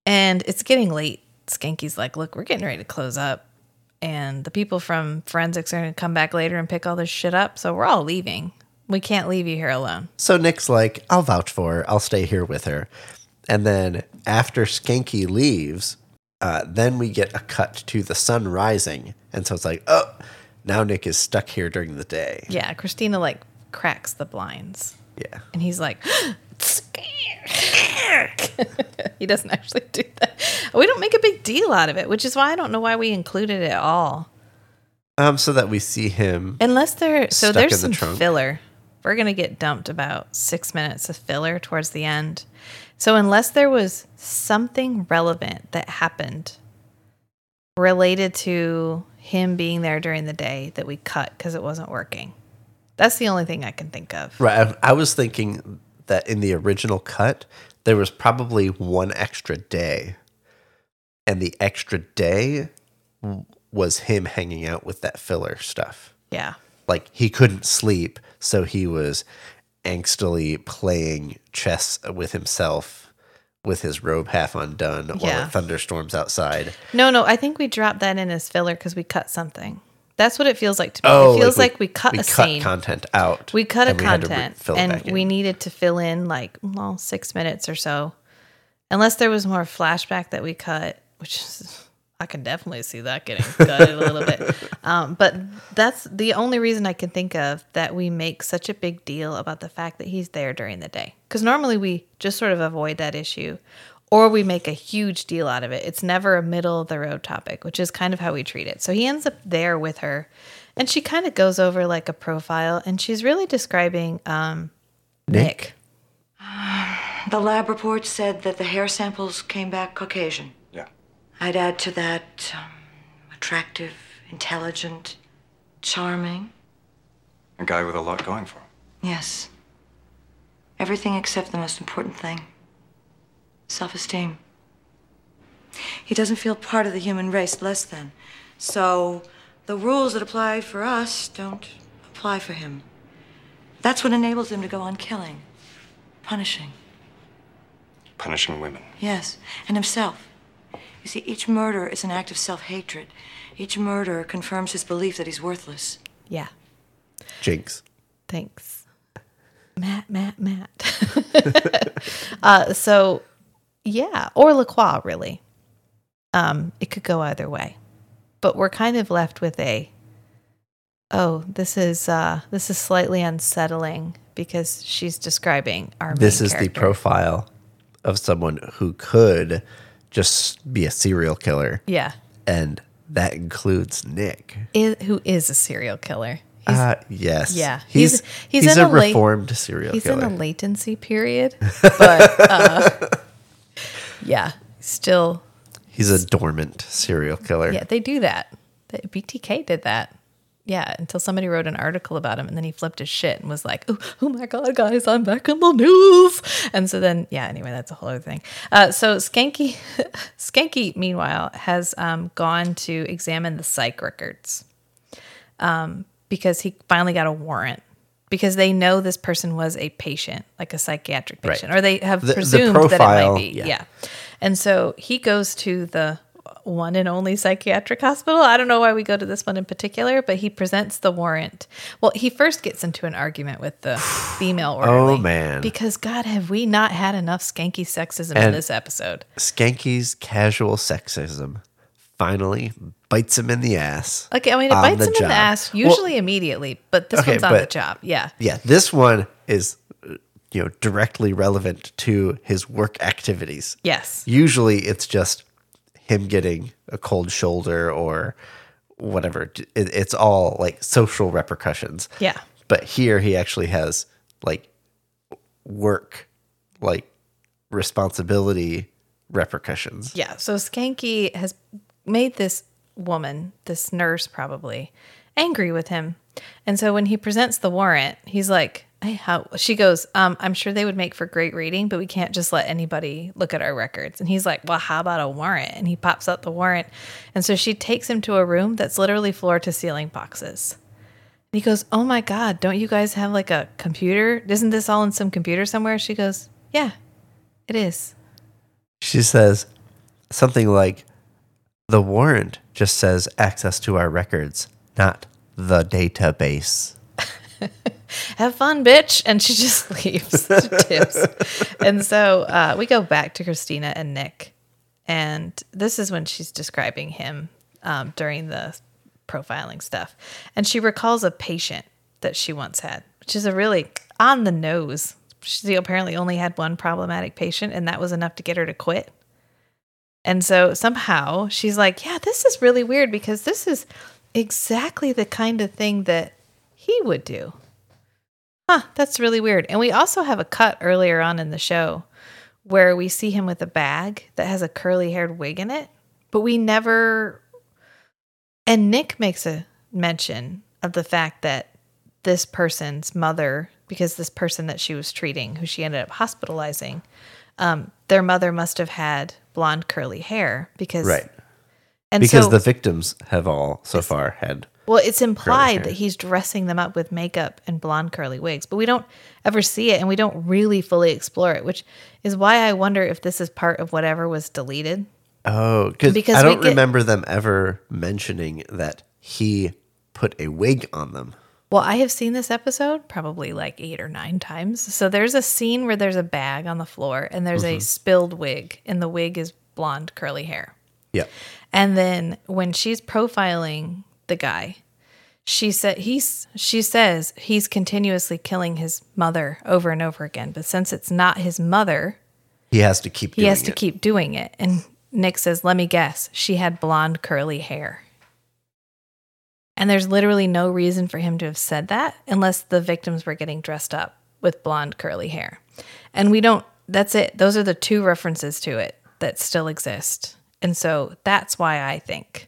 Speaker 1: and it's getting late. Skanky's like, look, we're getting ready to close up. And the people from forensics are going to come back later and pick all this shit up. So we're all leaving. We can't leave you here alone.
Speaker 3: So Nick's like, I'll vouch for her. I'll stay here with her. And then after Skanky leaves, uh, then we get a cut to the sun rising. And so it's like, oh, now Nick is stuck here during the day.
Speaker 1: Yeah, Christina like cracks the blinds.
Speaker 3: Yeah.
Speaker 1: And he's like, he doesn't actually do that. We don't make a big deal out of it, which is why I don't know why we included it at all.
Speaker 3: Um, so that we see him.
Speaker 1: Unless there, so there's
Speaker 3: in the
Speaker 1: some filler. We're gonna get dumped about six minutes of filler towards the end. So unless there was something relevant that happened related to him being there during the day that we cut because it wasn't working, that's the only thing I can think of.
Speaker 3: Right. I, I was thinking that in the original cut, there was probably one extra day. And the extra day was him hanging out with that filler stuff.
Speaker 1: Yeah.
Speaker 3: like he couldn't sleep, so he was angstily playing chess with himself with his robe half undone while
Speaker 1: Yeah.
Speaker 3: it thunderstorms outside.
Speaker 1: No, no, I think we dropped that in as filler because we cut something. That's what it feels like to me.
Speaker 3: Oh,
Speaker 1: it feels like we, cut a scene.
Speaker 3: content out.
Speaker 1: we cut a
Speaker 3: and we had to re-
Speaker 1: content
Speaker 3: back
Speaker 1: and we needed to fill in like well six minutes or so unless there was more flashback that we cut which is i can definitely see that getting cut a little bit um, but that's the only reason i can think of that we make such a big deal about the fact that he's there during the day because normally we just sort of avoid that issue or we make a huge deal out of it it's never a middle of the road topic which is kind of how we treat it so he ends up there with her and she kind of goes over like a profile and she's really describing um, Nick.
Speaker 2: The lab report said that the hair samples came back Caucasian.
Speaker 5: Yeah.
Speaker 2: I'd add to that um, attractive, intelligent, charming.
Speaker 5: A guy with a lot going for him.
Speaker 2: Yes. Everything except the most important thing self esteem. He doesn't feel part of the human race less than. So the rules that apply for us don't apply for him. That's what enables him to go on killing, punishing.
Speaker 5: Punishing women.
Speaker 2: Yes, and himself. You see, each murder is an act of self hatred. Each murder confirms his belief that he's worthless.
Speaker 1: Yeah.
Speaker 3: Jinx.
Speaker 1: Thanks. Matt, Matt, Matt. uh, so, yeah, or LaCroix, really. Um, it could go either way. But we're kind of left with a oh, this is uh, this is slightly unsettling because she's describing our.
Speaker 3: This is the profile of someone who could just be a serial killer,
Speaker 1: Yeah,
Speaker 3: and that includes Nick.
Speaker 1: who is a serial killer. He's,
Speaker 3: Uh, yes.
Speaker 1: yeah,
Speaker 3: He's
Speaker 1: he's-
Speaker 3: he's,
Speaker 1: he's in
Speaker 3: a,
Speaker 1: a late-
Speaker 3: reformed serial
Speaker 1: he's
Speaker 3: killer.
Speaker 1: in a latency period, but uh, yeah, still.
Speaker 3: he's a dormant serial killer.
Speaker 1: Yeah, they do that. The BTK did that. Yeah, until somebody wrote an article about him and then he flipped his shit and was like, oh, oh my God, guys, I'm back in the news. And so then, yeah, anyway, that's a whole other thing. Uh, so Skanky, Skanky, meanwhile, has um, gone to examine the psych records um, because he finally got a warrant because they know this person was a patient, like a psychiatric
Speaker 3: Right.
Speaker 1: patient, or they have
Speaker 3: The- the
Speaker 1: presumed that it might be.
Speaker 3: yeah.
Speaker 1: yeah. And so he goes to the one and only psychiatric hospital. I don't know why we go to this one in particular, but he presents the warrant. Well, he first gets into an argument with the female oh, orderly.
Speaker 3: Oh, man.
Speaker 1: Because God, have we not had enough skanky sexism in this episode?
Speaker 3: Skanky's casual sexism finally bites him in the ass.
Speaker 1: Okay, I mean, it bites him in the ass
Speaker 3: Well,
Speaker 1: usually immediately, but this
Speaker 3: Okay,
Speaker 1: one's on the job. Yeah.
Speaker 3: yeah, this one is you know directly relevant to his work activities.
Speaker 1: Yes.
Speaker 3: Usually it's just him getting a cold shoulder or whatever. It, it's all like social repercussions.
Speaker 1: Yeah.
Speaker 3: But here he actually has like work like responsibility repercussions.
Speaker 1: Yeah. So Skanky has made this woman, this nurse probably, angry with him. And so when he presents the warrant, he's like, Hey, how she goes, um, I'm sure they would make for great reading, but we can't just let anybody look at our records. And he's like, Well, how about a warrant? And he pops out the warrant. And so she takes him to a room that's literally floor to ceiling boxes. And he goes, Oh my God, don't you guys have like a computer? Isn't this all in some computer somewhere? She goes, Yeah, it is.
Speaker 3: She says something like the warrant just says access to our records, not the database.
Speaker 1: have fun, bitch. And she just leaves, tips. And so uh, we go back to Christina and Nick. And this is when she's describing him um, during the profiling stuff. And she recalls a patient that she once had, which is a really on the nose. She apparently only had one problematic patient, and that was enough to get her to quit. And so somehow she's like, Yeah, this is really weird because this is exactly the kind of thing that he would do. Huh, that's really weird. And we also have a cut earlier on in the show where we see him with a bag that has a curly haired wig in it, but we never. And Nick makes a mention of the fact that this person's mother, because this person that she was treating, who she ended up hospitalizing, um, their mother must have had blonde curly hair because
Speaker 3: Right.
Speaker 1: and
Speaker 3: because
Speaker 1: so,
Speaker 3: the victims have all so far had
Speaker 1: well, it's implied that he's dressing them up with makeup and blonde curly wigs, but we don't ever see it and we don't really fully explore it, which is why I wonder if this is part of whatever was deleted.
Speaker 3: Oh, cause I don't
Speaker 1: get-
Speaker 3: remember them ever mentioning that he put a wig on them.
Speaker 1: Well, I have seen this episode probably like eight or nine times. So there's a scene where there's a bag on the floor and there's a mm-hmm. spilled wig, and the wig is blonde curly hair.
Speaker 3: Yeah.
Speaker 1: And then when she's profiling the guy, she said he's she says he's continuously killing his mother over and over again. But since it's not his mother,
Speaker 3: He has to keep
Speaker 1: he has to
Speaker 3: it.
Speaker 1: keep doing it. And Nick says, "Let me guess, she had blonde curly hair." And there's literally no reason for him to have said that unless the victims were getting dressed up with blonde curly hair. And we don't that's it. Those are the two references to it that still exist. And so that's why I think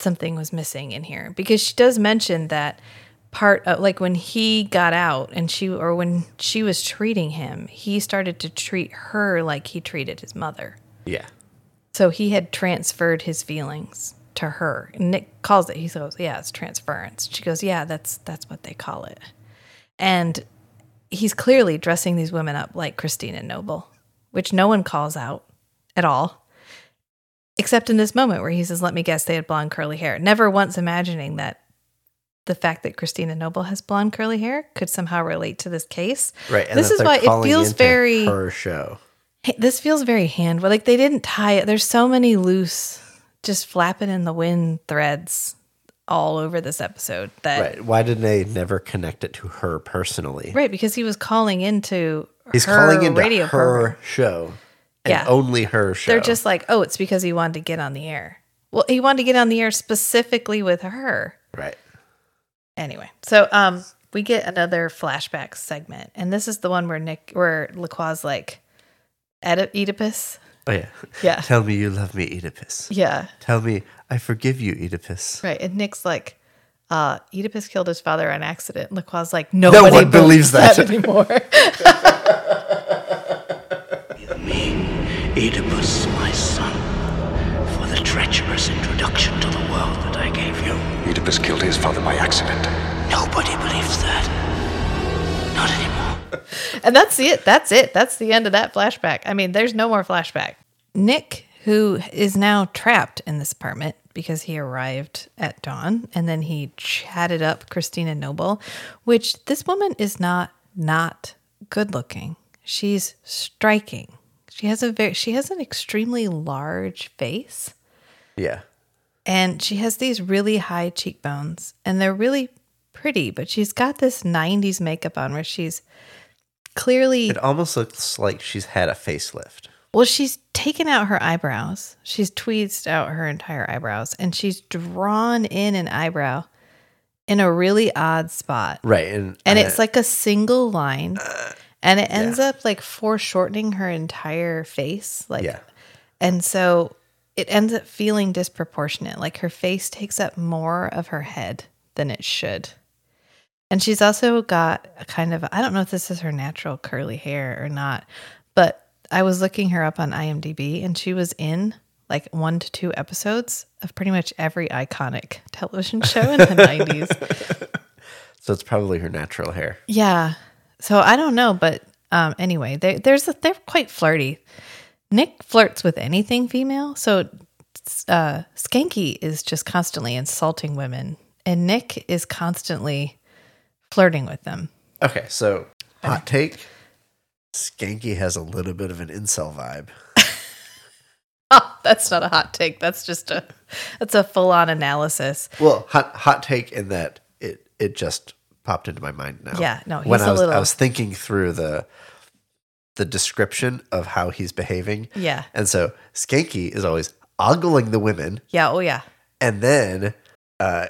Speaker 1: something was missing in here because she does mention that part of like when he got out and she or when she was treating him, he started to treat her like he treated his mother.
Speaker 3: Yeah.
Speaker 1: So he had transferred his feelings to her. And Nick calls it. He goes, "Yeah, it's transference." She goes, "Yeah, that's that's what they call it." And he's clearly dressing these women up like Christina Noble, which no one calls out at all. Except in this moment where he says, "Let me guess, they had blonde curly hair." Never once imagining that the fact that Christina Noble has blonde curly hair could somehow relate to this case.
Speaker 3: Right.
Speaker 1: this is why it feels very
Speaker 3: her show.
Speaker 1: This feels very hand like they didn't tie it. There's so many loose, just flapping in the wind threads all over this episode that
Speaker 3: Right. Why didn't they never connect it to her personally?
Speaker 1: right because he was calling into
Speaker 3: He's
Speaker 1: her
Speaker 3: calling into
Speaker 1: radio
Speaker 3: her
Speaker 1: program.
Speaker 3: show. And
Speaker 1: Yeah.
Speaker 3: only her show.
Speaker 1: They're just like, oh, it's because he wanted to get on the air. Well, he wanted to get on the air specifically with her.
Speaker 3: right.
Speaker 1: Anyway, so um, we get another flashback segment, and this is the one where Nick, where Lacroix's like, Oedipus.
Speaker 3: Oh yeah.
Speaker 1: Yeah.
Speaker 3: Tell me you love me, Oedipus.
Speaker 1: Yeah,
Speaker 3: Tell me I forgive you, Oedipus.
Speaker 1: right. And Nick's like, uh, Oedipus killed his father on accident. Lacroix's like, nobody
Speaker 3: one believes that."
Speaker 1: anymore.
Speaker 7: Give me Oedipus, my son, for the treacherous introduction to the world that I gave you.
Speaker 5: Oedipus killed his father by accident.
Speaker 7: Nobody believes that. Not anymore.
Speaker 1: And that's it. That's it. That's the end of that flashback. I mean, there's no more flashback. Nick, who is now trapped in this apartment because he arrived at dawn and then he chatted up Christina Noble, which this woman is not not good looking. She's striking. She has a very she has an extremely large face
Speaker 3: Yeah.
Speaker 1: and she has these really high cheekbones and they're really pretty, but she's got this 90s makeup on where she's clearly
Speaker 3: It almost looks like she's had a facelift.
Speaker 1: Well, she's taken out her eyebrows. She's tweezed out her entire eyebrows and she's drawn in an eyebrow in a really odd spot.
Speaker 3: Right. And
Speaker 1: And
Speaker 3: uh,
Speaker 1: it's like a single line. And it ends up like foreshortening her entire face. Like
Speaker 3: Yeah.
Speaker 1: and so it ends up feeling disproportionate. Like her face takes up more of her head than it should. And she's also got a kind of I don't know if this is her natural curly hair or not, but I was looking her up on IMDb and she was in like one to two episodes of pretty much every iconic television show in the 90s.
Speaker 3: so it's probably her natural hair.
Speaker 1: Yeah. So I don't know, but um, anyway, they, there's a, they're quite flirty. Nick flirts with anything female, so uh, Skanky is just constantly insulting women, and Nick is constantly flirting with them.
Speaker 3: Okay, so hot take. Skanky has a little bit of an incel vibe.
Speaker 1: Oh, that's not a hot take. That's just a that's a full on analysis.
Speaker 3: Well, hot hot take in that it it just popped into my mind now.
Speaker 1: Yeah, no,
Speaker 3: when
Speaker 1: he's
Speaker 3: I
Speaker 1: a
Speaker 3: was
Speaker 1: little-
Speaker 3: I was thinking through the the description of how he's behaving.
Speaker 1: Yeah.
Speaker 3: And so Skanky is always ogling the women
Speaker 1: Yeah. Oh yeah.
Speaker 3: and then uh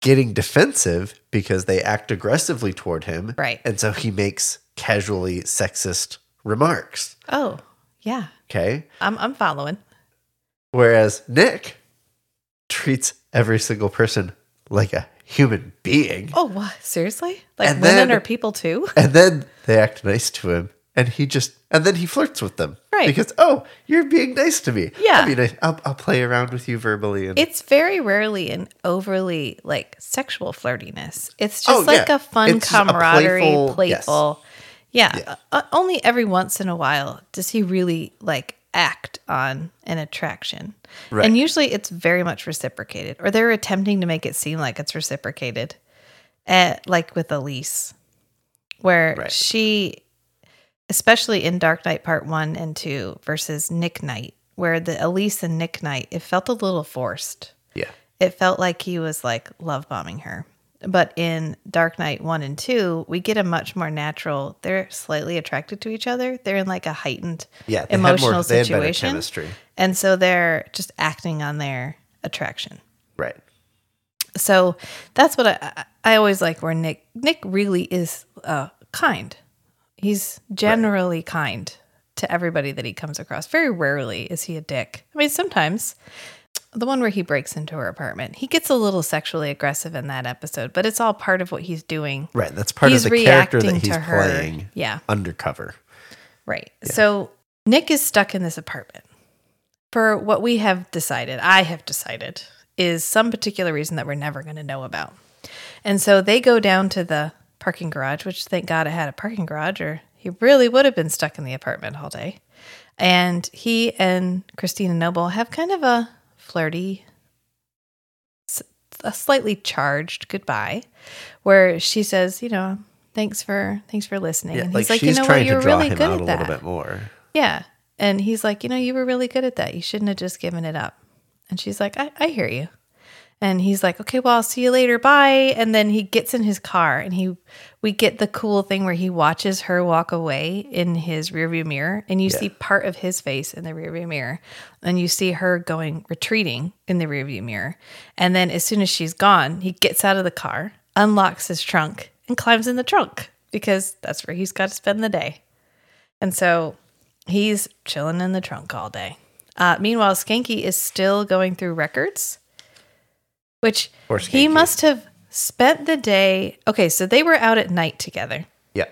Speaker 3: getting defensive because they act aggressively toward him.
Speaker 1: Right.
Speaker 3: And so he makes casually sexist remarks.
Speaker 1: Oh yeah.
Speaker 3: Okay.
Speaker 1: I'm I'm following.
Speaker 3: Whereas Nick treats every single person like a human being.
Speaker 1: Oh what? Seriously? Like
Speaker 3: And
Speaker 1: women
Speaker 3: then-
Speaker 1: are people too?
Speaker 3: And then they act nice to him. And he just, and then he flirts with them.
Speaker 1: Right.
Speaker 3: Because, oh, you're being nice to me.
Speaker 1: Yeah.
Speaker 3: I'll, be. I'll, I'll play around with you verbally. And
Speaker 1: It's very rarely an overly like sexual flirtiness. It's just
Speaker 3: Oh,
Speaker 1: like
Speaker 3: yeah.
Speaker 1: a fun
Speaker 3: It's just a
Speaker 1: camaraderie,
Speaker 3: playful-
Speaker 1: playful. Yeah.
Speaker 3: Yeah.
Speaker 1: Uh, only every once in a while does he really like act on an attraction.
Speaker 3: Right.
Speaker 1: And usually it's very much reciprocated or they're attempting to make it seem like it's reciprocated. At, like with Elise where
Speaker 3: Right.
Speaker 1: she especially in Dark Knight Part 1 and 2 versus Nick Knight where the Elise and Nick Knight it felt a little forced
Speaker 3: yeah.
Speaker 1: it felt like he was like love bombing her. But in Dark Knight 1 and 2, we get a much more natural. They're slightly attracted to each other. They're in like a heightened
Speaker 3: Yeah.
Speaker 1: emotional
Speaker 3: more-
Speaker 1: situation.
Speaker 3: chemistry.
Speaker 1: And so they're just acting on their attraction.
Speaker 3: Right.
Speaker 1: So that's what I, I I always like where Nick Nick really is uh, kind. He's generally kind to everybody that he comes across. Very rarely is he a dick. I mean, sometimes the one where he breaks into her apartment, he gets a little sexually aggressive in that episode, but it's all part of what he's doing.
Speaker 3: Right. That's part
Speaker 1: He's
Speaker 3: of the character that he's
Speaker 1: her.
Speaker 3: playing
Speaker 1: Yeah.
Speaker 3: undercover.
Speaker 1: Right. So Nick is stuck in this apartment for what we have decided, I have decided, is some particular reason that we're never going to know about. And so they go down to the parking garage, which thank God I had a parking garage, or he really would have been stuck in the apartment all day. And he and Christina Noble have kind of a flirty, a slightly charged goodbye, where she says, you know, thanks for thanks for listening.
Speaker 3: Yeah.
Speaker 1: and he's like,
Speaker 3: she's
Speaker 1: you know what, you're really good at
Speaker 3: a
Speaker 1: that.
Speaker 3: little bit more.
Speaker 1: Yeah. And he's like, you know, you were really good at that. You shouldn't have just given it up. And she's like, I, I hear you. And he's like, "Okay, well, I'll see you later. Bye." And then he gets in his car and he we get the cool thing where he watches her walk away in his rearview mirror and you
Speaker 3: Yeah.
Speaker 1: see part of his face in the rearview mirror and you see her going retreating in the rearview mirror. And then as soon as she's gone, he gets out of the car, unlocks his trunk and climbs in the trunk because that's where he's got to spend the day. And so he's chilling in the trunk all day. Uh, meanwhile, Skanky is still going through records, which he must have spent the day. Okay, so they were out at night together,
Speaker 3: Yeah.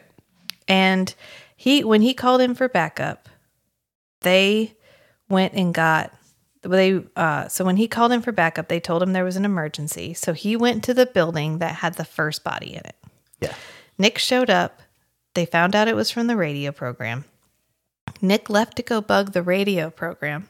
Speaker 1: and he when he called in for backup, they went and got they. Uh, so when he called in for backup, they told him there was an emergency. So he went to the building that had the first body in it.
Speaker 3: Yeah.
Speaker 1: Nick showed up. They found out it was from the radio program. Nick left to go bug the radio program.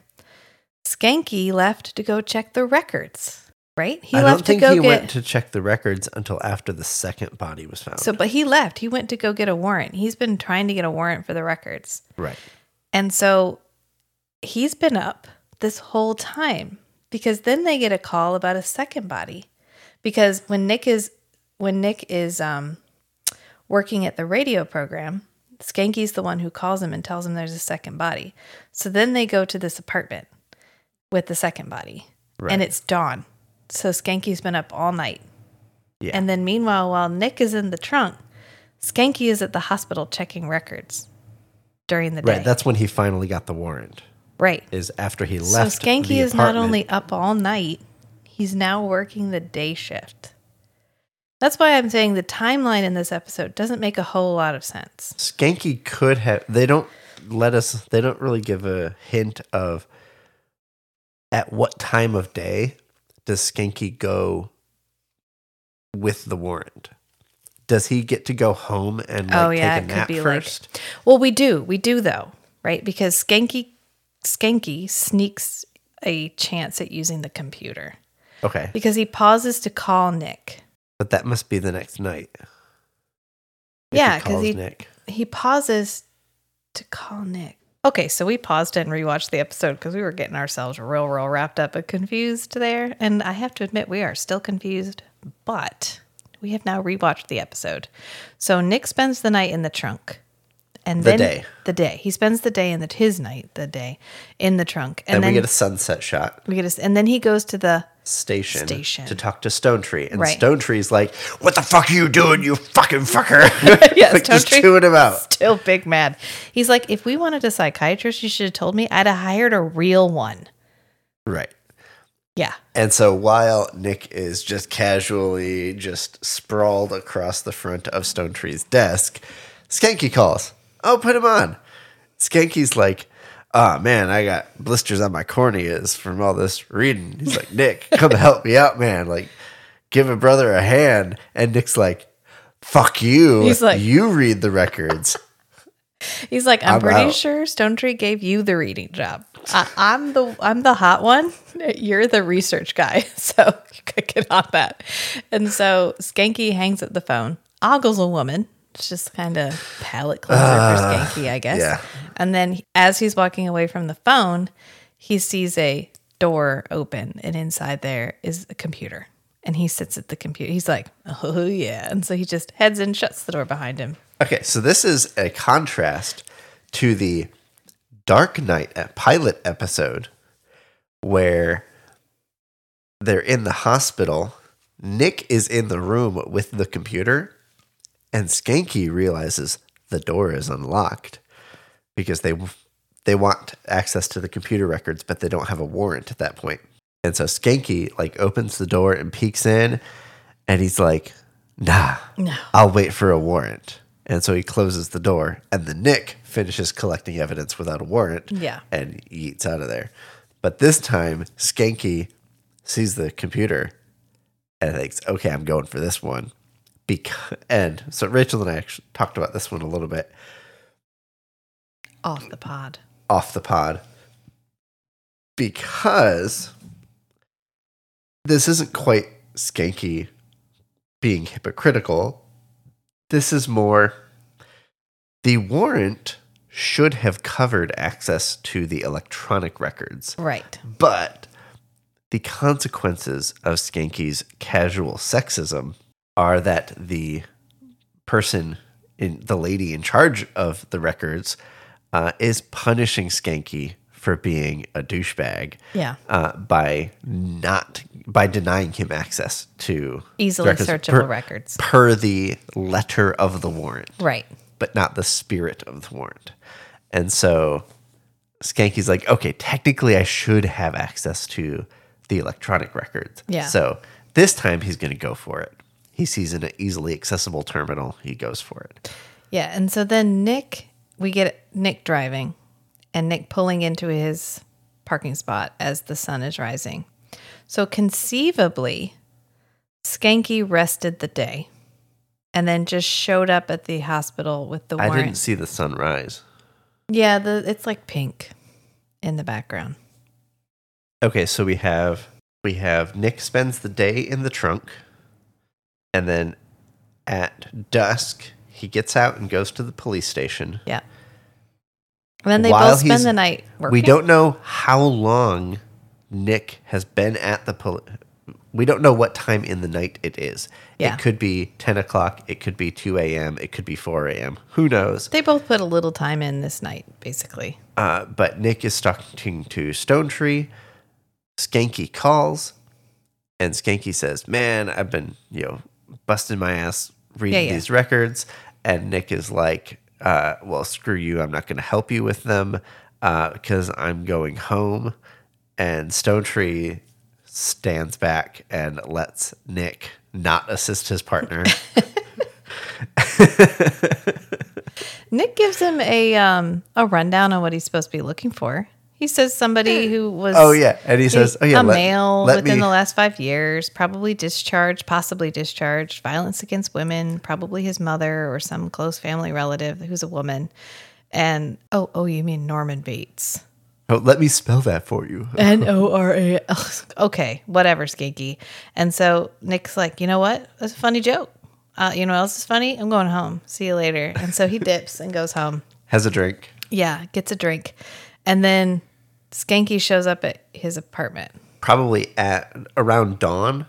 Speaker 1: Skanky left to go check the records, right? He
Speaker 3: I
Speaker 1: left
Speaker 3: don't think
Speaker 1: to go
Speaker 3: he
Speaker 1: get
Speaker 3: went to check the records until after the second body was found.
Speaker 1: So but he left. He went to go get a warrant. He's been trying to get a warrant for the records.
Speaker 3: right.
Speaker 1: And so he's been up this whole time because then they get a call about a second body. Because when Nick is when Nick is um working at the radio program, Skanky's the one who calls him and tells him there's a second body. So then they go to this apartment with the second body.
Speaker 3: Right.
Speaker 1: And it's dawn. So Skanky's been up all night.
Speaker 3: Yeah.
Speaker 1: And then meanwhile, while Nick is in the trunk, Skanky is at the hospital checking records during the day.
Speaker 3: Right. That's when he finally got the warrant.
Speaker 1: right.
Speaker 3: Is after he left.
Speaker 1: So.
Speaker 3: Skanky
Speaker 1: is not only up all night, he's now working the day shift. That's why I'm saying the timeline in this episode doesn't make a whole lot of sense.
Speaker 3: Skanky could have. They don't let us. They don't really give a hint of at what time of day does Skanky go with the warrant. Does he get to go home and like,
Speaker 1: oh yeah,
Speaker 3: take a nap first?
Speaker 1: like. Well, we do, we do though, right? Because Skanky, Skanky sneaks a chance at using the computer
Speaker 3: okay,
Speaker 1: because he pauses to call Nick.
Speaker 3: but that must be the next night.
Speaker 1: Yeah, because
Speaker 3: calls
Speaker 1: he- he pauses to call Nick. Okay, so we paused and rewatched the episode because we were getting ourselves real, real wrapped up and confused there. And I have to admit, we are still confused, but we have now rewatched the episode. So Nick spends the night in the trunk. And
Speaker 3: The
Speaker 1: then
Speaker 3: day.
Speaker 1: the day he spends the day in the his night the day in the trunk and,
Speaker 3: and
Speaker 1: then
Speaker 3: we get a sunset shot
Speaker 1: we get a, and then he goes to the
Speaker 3: station,
Speaker 1: Station.
Speaker 3: to talk to Stonetree, and
Speaker 1: Right.
Speaker 3: Stonetree's like, "What the fuck are you doing, you fucking fucker?"
Speaker 1: Yeah,
Speaker 3: like,
Speaker 1: Stone
Speaker 3: just
Speaker 1: Tree-
Speaker 3: chewing him out.
Speaker 1: still big mad. He's like, if we wanted a psychiatrist, you should have told me. I'd have hired a real one.
Speaker 3: Right.
Speaker 1: Yeah.
Speaker 3: And so while Nick is just casually just sprawled across the front of Stonetree's desk, Skanky calls. Oh, put him on. Skanky's like, oh man, I got blisters on my corneas from all this reading. He's like, Nick, come help me out, man. Like, give a brother a hand. And Nick's like, fuck you.
Speaker 1: He's like-
Speaker 3: you read the records.
Speaker 1: He's like, I'm,
Speaker 3: I'm
Speaker 1: pretty
Speaker 3: out.
Speaker 1: sure Stonetree gave you the reading job. I, I'm the I'm the hot one. You're the research guy, so you could get on that. And so Skanky hangs up the phone, ogles a woman. It's just kind of palate cleanser for Skanky, I guess.
Speaker 3: yeah.
Speaker 1: And then as he's walking away from the phone, he sees a door open, and inside there is a computer. And he sits at the computer. He's like, "Oh yeah!" And so he just heads and shuts the door behind him.
Speaker 3: Okay, so this is a contrast to the Dark Knight uh, pilot episode where they're in the hospital. Nick is in the room with the computer, and Skanky realizes the door is unlocked because they they want access to the computer records, but they don't have a warrant at that point. And so Skanky like opens the door and peeks in, and he's like, "Nah,
Speaker 1: No.
Speaker 3: I'll wait for a warrant." And so he closes the door, and the Nick finishes collecting evidence without a warrant.
Speaker 1: Yeah.
Speaker 3: and eats out of there. But this time, Skanky sees the computer and thinks, "Okay, I'm going for this one." Because and so Rachel and I actually talked about this one a little bit
Speaker 1: Off the pod.
Speaker 3: off the pod because this isn't quite skanky being hypocritical. This is more the warrant should have covered access to the electronic records,
Speaker 1: Right.
Speaker 3: but the consequences of Skanky's casual sexism are that the person in the lady in charge of the records uh, is punishing Skanky for being a douchebag.
Speaker 1: Yeah.
Speaker 3: Uh, by not by denying him access to
Speaker 1: Easily
Speaker 3: records
Speaker 1: searchable
Speaker 3: per-
Speaker 1: records.
Speaker 3: per the letter of the warrant
Speaker 1: Right.
Speaker 3: but not the spirit of the warrant. And so Skanky's like, okay, technically I should have access to the electronic records.
Speaker 1: Yeah.
Speaker 3: So this time he's going to go for it. He sees an easily accessible terminal. He goes for it.
Speaker 1: Yeah, and so then Nick, we get Nick driving, and Nick pulling into his parking spot as the sun is rising. So conceivably, Skanky rested the day, and then just showed up at the hospital with the
Speaker 3: I didn't see the sunrise.
Speaker 1: yeah, the it's like pink in the background.
Speaker 3: Okay, so we have we have Nick spends the day in the trunk, and then at dusk he gets out and goes to the police station.
Speaker 1: Yeah. And then they
Speaker 3: While
Speaker 1: both spend
Speaker 3: he's-
Speaker 1: the night working.
Speaker 3: We don't know how long Nick has been at the police. We don't know what time in the night it is.
Speaker 1: Yeah.
Speaker 3: It could be 10 o'clock. It could be 2 a.m. It could be 4 a.m. Who knows?
Speaker 1: They both put a little time in this night, basically.
Speaker 3: Uh, but Nick is talking to Stonetree. Skanky calls, and Skanky says, "Man, I've been you know busting my ass reading
Speaker 1: Yeah, yeah.
Speaker 3: these records." And Nick is like, uh, "Well, screw you. I'm not going to help you with them because I'm going home." And Stonetree stands back and lets Nick not assist his partner.
Speaker 1: Nick gives him a um a rundown on what he's supposed to be looking for. He says somebody who was
Speaker 3: Oh, yeah. And he says, oh, yeah,
Speaker 1: a
Speaker 3: let-
Speaker 1: male
Speaker 3: let
Speaker 1: within
Speaker 3: me-
Speaker 1: the last five years, probably discharged, possibly discharged, violence against women, probably his mother or some close family relative who's a woman. And oh oh, you mean Norman Bates?
Speaker 3: oh, let me spell that for you.
Speaker 1: N O R A. Okay, whatever, Skanky. And so Nick's like, you know what? That's a funny joke. Uh, you know what else is funny? I'm going home. See you later. And so he dips and goes home.
Speaker 3: Has a drink.
Speaker 1: Yeah, gets a drink. And then Skanky shows up at his apartment.
Speaker 3: probably at around dawn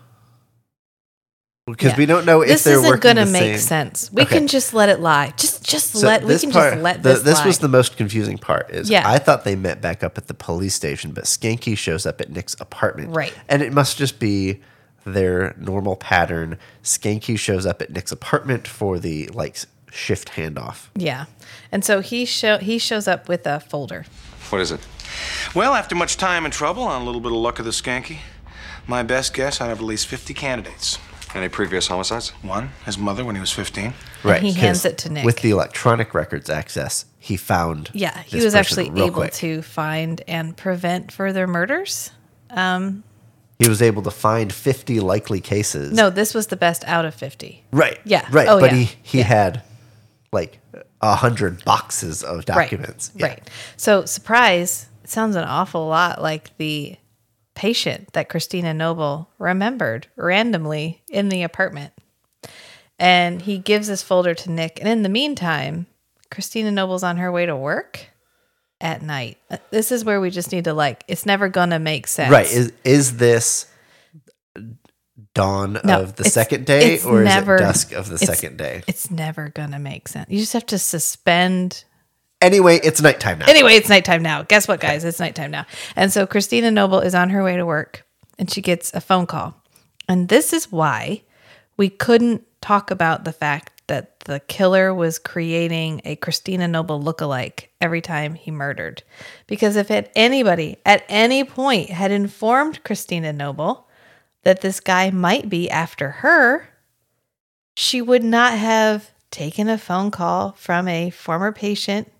Speaker 3: because
Speaker 1: Yeah.
Speaker 3: we don't know if
Speaker 1: this
Speaker 3: they're
Speaker 1: isn't
Speaker 3: working
Speaker 1: gonna
Speaker 3: the
Speaker 1: make
Speaker 3: same.
Speaker 1: sense. We
Speaker 3: Okay.
Speaker 1: can just let it lie. Just just
Speaker 3: So
Speaker 1: let we can
Speaker 3: part-
Speaker 1: just let
Speaker 3: the-
Speaker 1: this lie.
Speaker 3: was the most confusing part. Is
Speaker 1: Yeah.
Speaker 3: I thought they met back up at the police station, but Skanky shows up at Nick's apartment,
Speaker 1: Right.
Speaker 3: And it must just be their normal pattern. Skanky shows up at Nick's apartment for the like shift handoff.
Speaker 1: yeah. And so he show he shows up with a folder.
Speaker 5: What is it?
Speaker 4: Well, after much time and trouble on a little bit of luck of the skanky, my best guess, I have at least 50 candidates.
Speaker 5: Any previous homicides?
Speaker 4: One, his mother when he was 15.
Speaker 3: Right.
Speaker 1: he hands
Speaker 3: 'cause
Speaker 1: it to Nick.
Speaker 3: With the electronic records access, he found.
Speaker 1: Yeah, he
Speaker 3: this
Speaker 1: was
Speaker 3: person
Speaker 1: actually
Speaker 3: real
Speaker 1: able
Speaker 3: quick.
Speaker 1: to find and prevent further murders.
Speaker 3: Um, he was able to find 50 likely cases.
Speaker 1: No, this was the best out of 50.
Speaker 3: Right.
Speaker 1: Yeah.
Speaker 3: Right.
Speaker 1: Oh,
Speaker 3: but
Speaker 1: yeah.
Speaker 3: he he
Speaker 1: Yeah.
Speaker 3: had like a hundred boxes of documents.
Speaker 1: Right. Right. So, surprise, it sounds an awful lot like the patient that Christina Noble remembered randomly in the apartment. And he gives this folder to Nick. And in the meantime, Christina Noble's on her way to work at night. Uh, This is where we just need to like, it's never going to make sense.
Speaker 3: Right. Is is this dawn
Speaker 1: No,
Speaker 3: of the second day or
Speaker 1: never-
Speaker 3: is it dusk of the second day?
Speaker 1: It's never going to make sense. You just have to suspend
Speaker 3: Anyway, it's nighttime now.
Speaker 1: Anyway, it's nighttime now. Guess what, guys? It's nighttime now. And so Christina Noble is on her way to work and she gets a phone call. And this is why we couldn't talk about the fact that the killer was creating a Christina Noble lookalike every time he murdered. Because if it, anybody at any point had informed Christina Noble that this guy might be after her, she would not have taken a phone call from a former patient.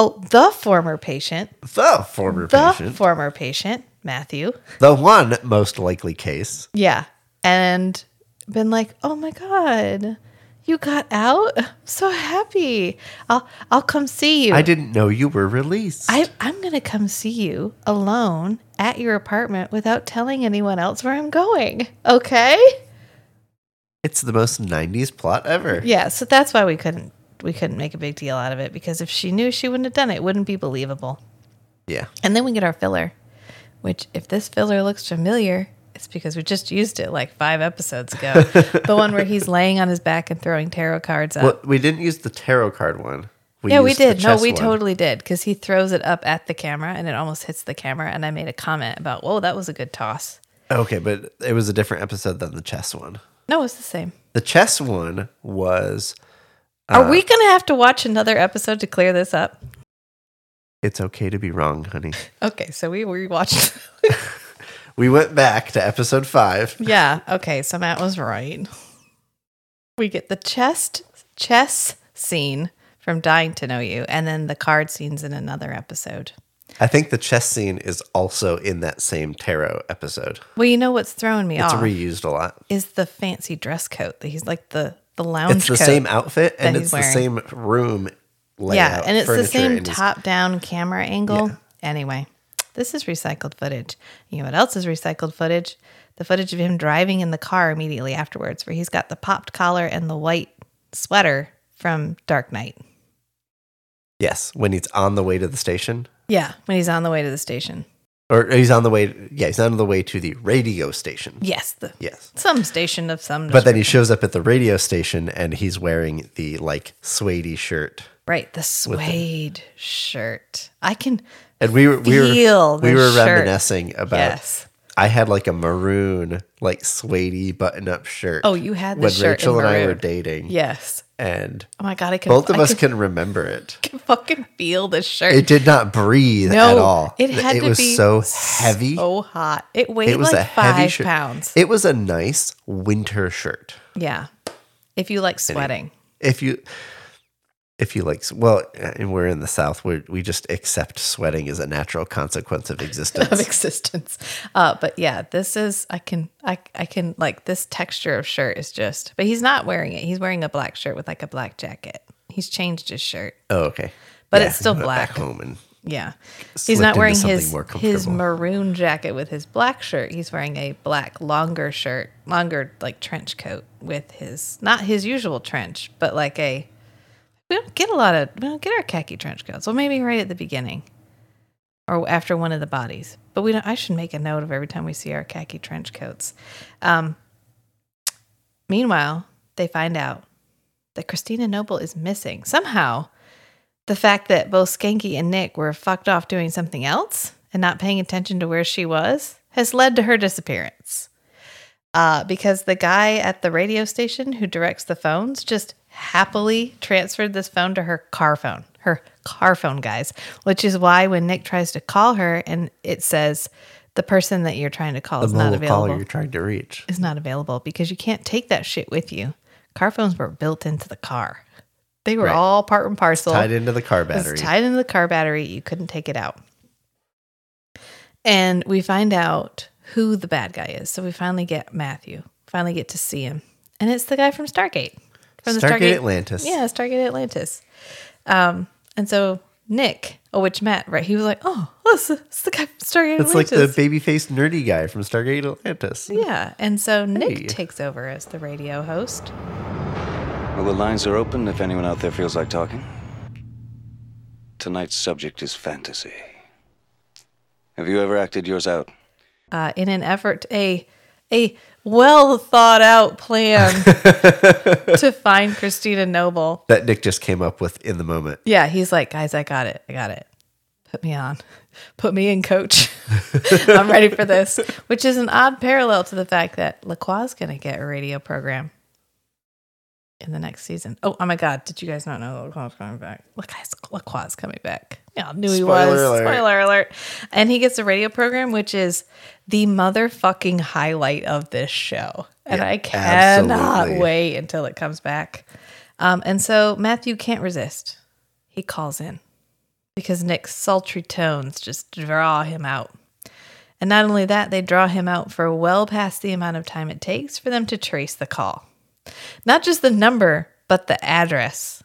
Speaker 1: Oh, the former patient.
Speaker 3: the former patient.
Speaker 1: The
Speaker 3: patient.
Speaker 1: former patient, Matthew.
Speaker 3: the one most likely case.
Speaker 1: Yeah. And been like, oh my God, you got out? I'm so happy. I'll I'll come see you.
Speaker 3: I didn't know you were released.
Speaker 1: I, I'm gonna come see you alone at your apartment without telling anyone else where I'm going. Okay?
Speaker 3: it's the most 90s plot ever.
Speaker 1: Yeah, so that's why we couldn't we couldn't make a big deal out of it because if she knew she wouldn't have done it, it wouldn't be believable.
Speaker 3: Yeah.
Speaker 1: And then we get our filler. which if this filler looks familiar, it's because we just used it like five episodes ago. the one where he's laying on his back and throwing tarot cards up.
Speaker 3: Well, we didn't use the tarot card one.
Speaker 1: yeah, we did. No, we
Speaker 3: one.
Speaker 1: totally did because he throws it up at the camera and it almost hits the camera. And I made a comment about, whoa, that was a good toss.
Speaker 3: Okay, but it was a different episode than the chess one.
Speaker 1: No, it's the same.
Speaker 3: The chess one was
Speaker 1: Are
Speaker 3: Uh,
Speaker 1: we going to have to watch another episode to clear this up?
Speaker 3: It's okay to be wrong, honey.
Speaker 1: Okay, so we rewatched.
Speaker 3: We went back to episode five.
Speaker 1: yeah. Okay, so Matt was right. We get the chest chess scene from Dying to Know You, and then the card scenes in another episode.
Speaker 3: I think the chess scene is also in that same tarot episode.
Speaker 1: Well, you know what's throwing me
Speaker 3: It's
Speaker 1: off
Speaker 3: reused a lot.
Speaker 1: is the fancy dress coat that he's like the the lounge.
Speaker 3: It's the same outfit and it's the same room layout.
Speaker 1: Yeah, and it's the same top down camera angle.
Speaker 3: Yeah.
Speaker 1: Anyway, this is recycled footage. You know what else is recycled footage? The footage of him driving in the car immediately afterwards, where he's got the popped collar and the white sweater from Dark Knight.
Speaker 3: Yes, when he's on the way to the station.
Speaker 1: Yeah, when he's on the way to the station.
Speaker 3: Or he's on the way yeah, he's on the way to the radio station.
Speaker 1: Yes, the
Speaker 3: Yes.
Speaker 1: some station of some.
Speaker 3: But then he shows up at the radio station and he's wearing the like suede shirt.
Speaker 1: right the suede shirt. I can
Speaker 3: And we were we were we were
Speaker 1: shirt.
Speaker 3: reminiscing about
Speaker 1: Yes.
Speaker 3: I had like a maroon, like suede button up shirt.
Speaker 1: Oh, you had the
Speaker 3: when
Speaker 1: shirt
Speaker 3: Rachel and I were dating.
Speaker 1: yes.
Speaker 3: And
Speaker 1: Oh my god, I can.
Speaker 3: both of
Speaker 1: I
Speaker 3: us
Speaker 1: can,
Speaker 3: can remember it.
Speaker 1: can fucking feel the shirt.
Speaker 3: It did not breathe
Speaker 1: No,
Speaker 3: at all.
Speaker 1: it had
Speaker 3: it
Speaker 1: to
Speaker 3: was
Speaker 1: be
Speaker 3: so heavy.
Speaker 1: so hot. It weighed
Speaker 3: it was
Speaker 1: like
Speaker 3: a heavy
Speaker 1: five
Speaker 3: shirt.
Speaker 1: pounds.
Speaker 3: It was a nice winter shirt.
Speaker 1: yeah, if you like sweating,
Speaker 3: If you if you like well, and we're in the south where we just accept sweating as a natural consequence of existence.
Speaker 1: of existence. Uh, but yeah, this is I can I I can like this texture of shirt is just. But he's not wearing it. He's wearing a black shirt with like a black jacket. He's changed his shirt.
Speaker 3: oh, okay.
Speaker 1: But it's still black.
Speaker 3: home and
Speaker 1: Yeah. He's not wearing his his maroon jacket with his black shirt. He's wearing a black longer shirt, longer like trench coat with his not his usual trench, but like a we don't get a lot of we don't get our khaki trench coats. Well, maybe right at the beginning or after one of the bodies. But we don't. I should make a note of every time we see our khaki trench coats. Um, meanwhile, they find out that Christina Noble is missing somehow the fact that both Skanky and Nick were fucked off doing something else and not paying attention to where she was has led to her disappearance. Uh, because the guy at the radio station who directs the phones just happily transferred this phone to her car phone, her car phone, guys, which is why when Nick tries to call her and it says the person that you're trying to call
Speaker 3: the
Speaker 1: is not available
Speaker 3: caller you're trying to reach.
Speaker 1: is not available because you can't take that shit with you. Car phones were built into the car. They were
Speaker 3: Right.
Speaker 1: all part and parcel.
Speaker 3: Tied into the car battery.
Speaker 1: tied into the car battery. You couldn't take it out. And we find out who the bad guy is. So we finally get Matthew. Finally get to see him. And it's the guy from Stargate. From
Speaker 3: Stargate Atlantis.
Speaker 1: Yeah, Stargate Atlantis. Um, and so Nick, oh, which Matt, right? He was like, oh, it's, the- it's the guy from Stargate Atlantis.
Speaker 3: It's like the baby faced nerdy guy from Stargate Atlantis.
Speaker 1: yeah. And so Nick
Speaker 3: Hey.
Speaker 1: takes over as the radio host.
Speaker 8: Well, the lines are open if anyone out there feels like talking. Tonight's subject is fantasy. Have you ever acted yours out?
Speaker 1: uh, in an effort a a well thought out plan to find Christina Noble.
Speaker 3: That Nick just came up with in the moment.
Speaker 1: Yeah, he's like, guys, I got it, I got it. Put me on, put me in, coach. I'm ready for this. Which is an odd parallel to the fact that Lacroix's going to get a radio program in the next season. Oh, oh my God! Did you guys not know Lacroix's coming back? Lacroix's coming back. Yeah, I knew he
Speaker 3: Spoiler
Speaker 1: was.
Speaker 3: alert.
Speaker 1: Spoiler alert! And he gets a radio program, which is the motherfucking highlight of this show, and
Speaker 3: Yeah,
Speaker 1: I cannot
Speaker 3: absolutely.
Speaker 1: wait until it comes back. Um, and so Matthew can't resist. He calls in because Nick's sultry tones just draw him out. And not only that, they draw him out for well past the amount of time it takes for them to trace the call. Not just the number, but the address.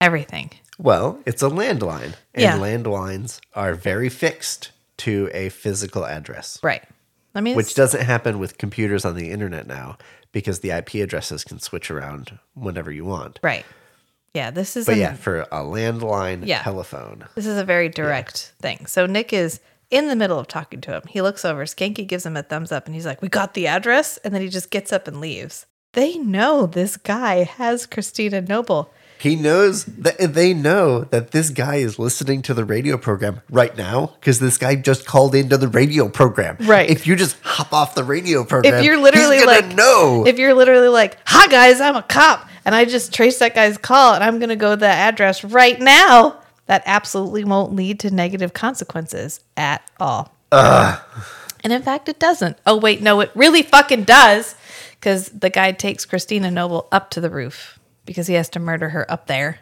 Speaker 1: Everything.
Speaker 3: Well, it's a landline, and
Speaker 1: Yeah.
Speaker 3: landlines are very fixed to a physical address,
Speaker 1: Right. I mean,
Speaker 3: which doesn't happen with computers on the internet now because the IP addresses can switch around whenever you want.
Speaker 1: right. Yeah, this is
Speaker 3: But
Speaker 1: an-
Speaker 3: yeah, for a landline
Speaker 1: Yeah.
Speaker 3: telephone,
Speaker 1: This is a very direct thing. So Nick is in the middle of talking to him. He looks over, Skanky gives him a thumbs up, and he's like, We got the address. And then he just gets up and leaves. They know this guy has Christina Noble.
Speaker 3: He knows that they know that this guy is listening to the radio program right now because this guy just called into the radio program.
Speaker 1: Right.
Speaker 3: If you just hop off the radio program,
Speaker 1: If you're literally like,
Speaker 3: no,
Speaker 1: if you're literally like, Hi guys, I'm a cop, and I just traced that guy's call, and I'm going to go to that address right now, that absolutely won't lead to negative consequences at all. And in fact, it doesn't. Oh, wait, no, it really fucking does. Because the guy takes Christina Noble up to the roof because he has to murder her up there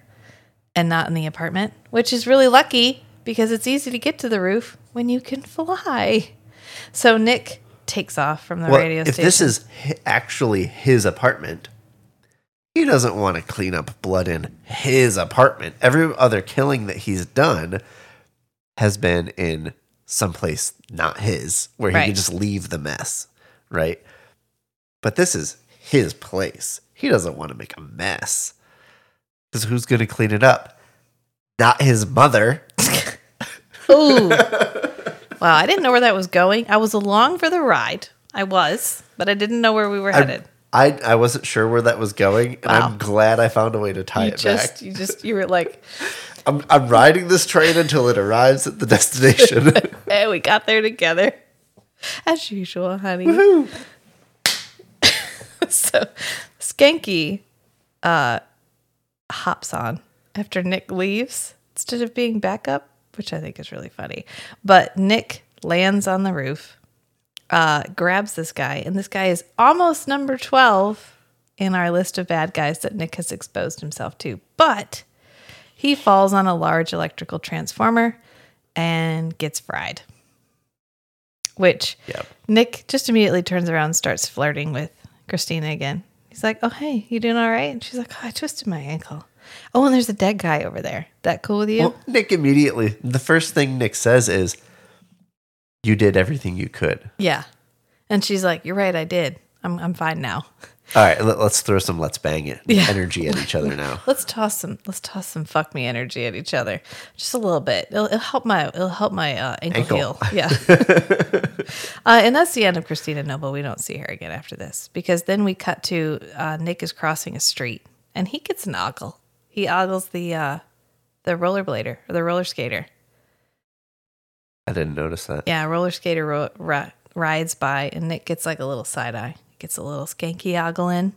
Speaker 1: and not in the apartment, which is really lucky because it's easy to get to the roof when you can fly. So Nick takes off from the
Speaker 3: well,
Speaker 1: radio
Speaker 3: if
Speaker 1: station.
Speaker 3: this is hi- actually his apartment, he doesn't want to clean up blood in his apartment. Every other killing that he's done has been in someplace not his, where he
Speaker 1: Right.
Speaker 3: can just leave the mess, right? But this is his place. He doesn't want to make a mess. Because who's going to clean it up? Not his mother.
Speaker 1: Ooh. wow, I didn't know where that was going. I was along for the ride. I was, but I didn't know where we were headed.
Speaker 3: I, I wasn't sure where that was going, and
Speaker 1: Wow.
Speaker 3: I'm glad I found a way to tie
Speaker 1: you
Speaker 3: it
Speaker 1: just,
Speaker 3: back.
Speaker 1: you just, you were like,
Speaker 3: I'm, I'm riding this train until it arrives at the destination.
Speaker 1: and we got there together. As usual, honey. so Skanky uh hops on after Nick leaves instead of being backup, which I think is really funny. But Nick lands on the roof, uh, grabs this guy, and this guy is almost number 12 in our list of bad guys that Nick has exposed himself to. But he falls on a large electrical transformer and gets fried. Which
Speaker 3: Yep.
Speaker 1: Nick just immediately turns around and starts flirting with Christina again. He's like, Oh, hey, you doing all right? And she's like, Oh, I twisted my ankle. Oh, and there's a dead guy over there. That cool with you?
Speaker 3: well, Nick immediately, the first thing Nick says is, You did everything you could.
Speaker 1: yeah. And she's like, You're right, I did. I'm, I'm fine now.
Speaker 3: All right, let, us throw some let's bang it
Speaker 1: Yeah.
Speaker 3: energy at each other now.
Speaker 1: Let's toss some let's toss some fuck me energy at each other. Just a little bit. It'll, it'll help my it'll help my uh, ankle,
Speaker 3: Ankle.
Speaker 1: heal. Yeah. uh, and that's the end of Christina Noble. We don't see her again after this because then we cut to uh, Nick is crossing a street and he gets an ogle. He ogles the uh, the rollerblader or the roller skater.
Speaker 3: I didn't notice that.
Speaker 1: Yeah, roller skater ro- ri- rides by, and Nick gets like a little side eye, gets a little skanky ogling.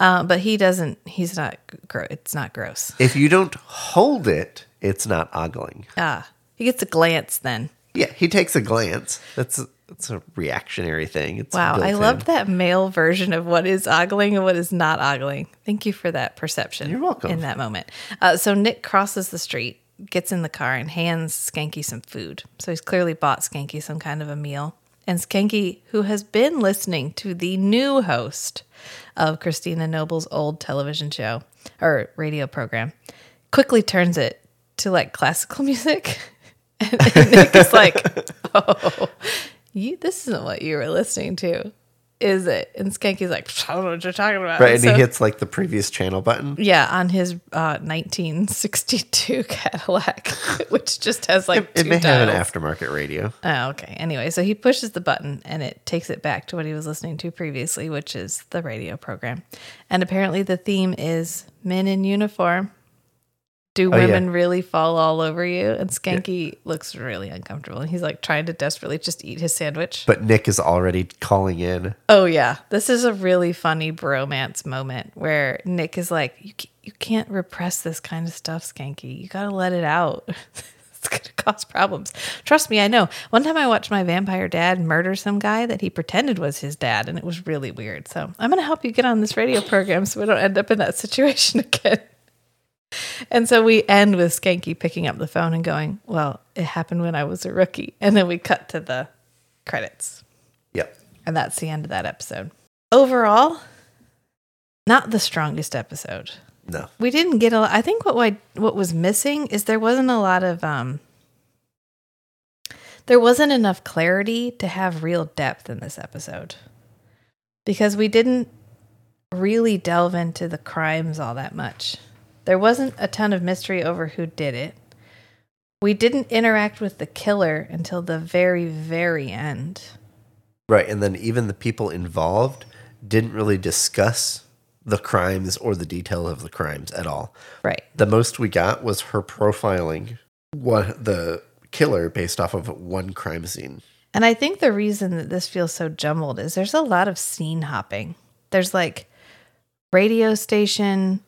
Speaker 1: uh, but he doesn't. He's not. Gro- it's not gross.
Speaker 3: If you don't hold it, it's not ogling.
Speaker 1: Ah, he gets a glance then.
Speaker 3: Yeah, he takes a glance. That's a, that's a reactionary thing. It's
Speaker 1: Wow, I loved that male version of what is ogling and what is not ogling. Thank you for that perception.
Speaker 3: You're welcome.
Speaker 1: In that moment. Uh, so Nick crosses the street, gets in the car, and hands Skanky some food. So he's clearly bought Skanky some kind of a meal. And Skanky, who has been listening to the new host of Christina Noble's old television show or radio program, quickly turns it to like classical music. and, Nick is like, oh, you, this isn't what you were listening to, is it? And Skanky's like, I don't know what you're talking about.
Speaker 3: Right, and
Speaker 1: So-
Speaker 3: he hits like the previous channel button.
Speaker 1: yeah, on his uh, 1962 Cadillac, which just has like
Speaker 3: It
Speaker 1: two
Speaker 3: may have an aftermarket radio.
Speaker 1: Oh, okay. Anyway, so he pushes the button and it takes it back to what he was listening to previously, which is the radio program. And apparently the theme is men in uniform. Do
Speaker 3: Oh, yeah.
Speaker 1: women really fall all over you? And Skanky looks really uncomfortable. And he's like trying to desperately just eat his sandwich.
Speaker 3: But Nick is already calling in.
Speaker 1: Oh yeah, this is a really funny bromance moment where Nick is like, "You you can't repress this kind of stuff, Skanky. You gotta let it out. it's gonna cause problems. Trust me, I know. One time I watched my vampire dad murder some guy that he pretended was his dad, and it was really weird. So I'm gonna help you get on this radio program so we don't end up in that situation again. And so we end with Skanky picking up the phone and going, "Well, it happened when I was a rookie," and then we cut to the credits.
Speaker 3: Yep.
Speaker 1: And that's the end of that episode. Overall, not the strongest episode.
Speaker 3: No.
Speaker 1: We didn't get a lot. I think what I, what was missing is there wasn't a lot of um there wasn't enough clarity to have real depth in this episode. Because we didn't really delve into the crimes all that much. There wasn't a ton of mystery over who did it. We didn't interact with the killer until the very, very end.
Speaker 3: Right. And then even the people involved didn't really discuss the crimes or the detail of the crimes at all.
Speaker 1: Right.
Speaker 3: The most we got was her profiling what the killer based off of one crime scene.
Speaker 1: And I think the reason that this feels so jumbled is there's a lot of scene hopping. There's like radio station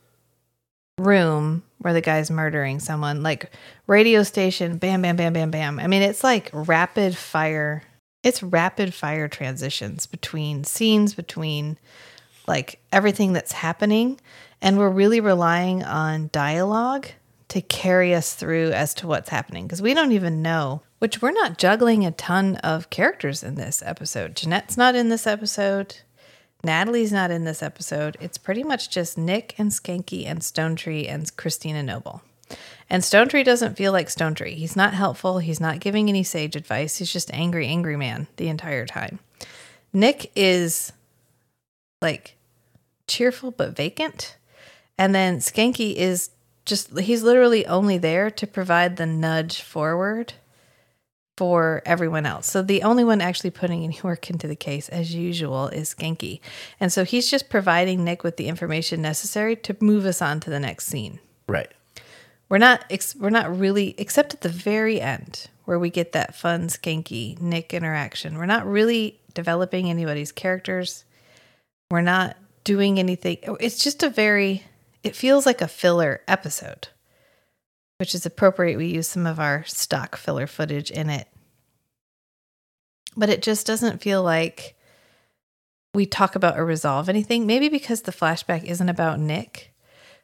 Speaker 1: room where the guy's murdering someone, like radio station, bam, bam, bam, bam, bam. I mean, it's like rapid fire. It's rapid fire transitions between scenes, between like everything that's happening. And we're really relying on dialogue to carry us through as to what's happening because we don't even know, which we're not juggling a ton of characters in this episode. Janette's not in this episode. Natalie's not in this episode. It's pretty much just Nick and Skanky and Stonetree and Christina Noble. And Stonetree doesn't feel like Stonetree. He's not helpful. He's not giving any sage advice. He's just angry, angry man the entire time. Nick is like cheerful but vacant. And then Skanky is just, he's literally only there to provide the nudge forward for everyone else. So the only one actually putting any work into the case, as usual, is Skanky. And so he's just providing Nick with the information necessary to move us on to the next scene.
Speaker 3: Right.
Speaker 1: We're not ex- we're not really except at the very end where we get that fun Skanky Nick interaction. We're not really developing anybody's characters. We're not doing anything. It's just a very it feels like a filler episode which is appropriate. We use some of our stock filler footage in it. But it just doesn't feel like we talk about or resolve anything. Maybe because the flashback isn't about Nick.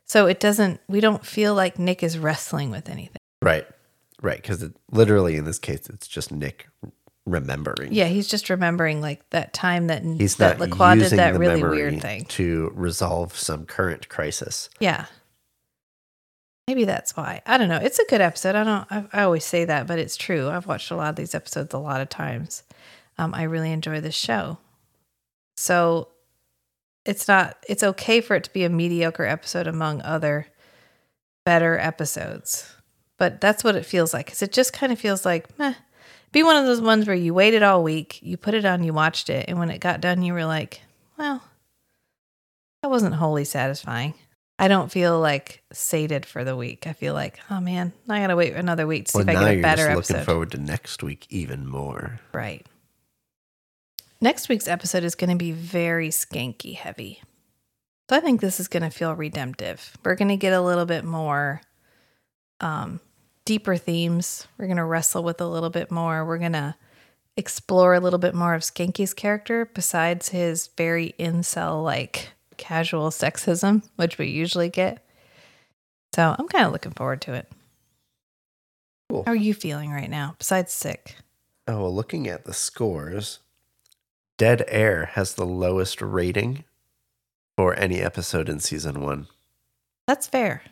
Speaker 1: So it doesn't, we don't feel like Nick is wrestling with anything.
Speaker 3: Right. Right. Because literally in this case, it's just Nick remembering.
Speaker 1: Yeah, he's just remembering like that time that
Speaker 3: He's
Speaker 1: that
Speaker 3: not
Speaker 1: Lacroix did
Speaker 3: using
Speaker 1: that
Speaker 3: the
Speaker 1: really weird thing.
Speaker 3: to resolve some current crisis.
Speaker 1: Yeah. Maybe that's why. I don't know. It's a good episode. I don't. I, I always say that, but it's true. I've watched a lot of these episodes a lot of times. Um, I really enjoy this show. So it's not. It's okay for it to be a mediocre episode among other better episodes, but that's what it feels like. Because it just kind of feels like, meh. Be one of those ones where you waited all week, you put it on, you watched it, and when it got done, you were like, well, that wasn't wholly satisfying. I don't feel like sated for the week. I feel like, oh man, I gotta wait another week to see
Speaker 3: Well,
Speaker 1: if I get a
Speaker 3: you're
Speaker 1: better
Speaker 3: just
Speaker 1: episode.
Speaker 3: looking forward to next week even more.
Speaker 1: right. Next week's episode is going to be very skanky heavy. So I think this is going to feel redemptive. We're going to get a little bit more um, deeper themes. We're going to wrestle with a little bit more. We're going to explore a little bit more of Skanky's character besides his very incel like casual sexism, which we usually get. So I'm kind of looking forward to it.
Speaker 3: Cool.
Speaker 1: How are you feeling right now, besides sick?
Speaker 3: Oh, well, looking at the scores, Dead Air has the lowest rating for any episode in season one.
Speaker 1: That's fair.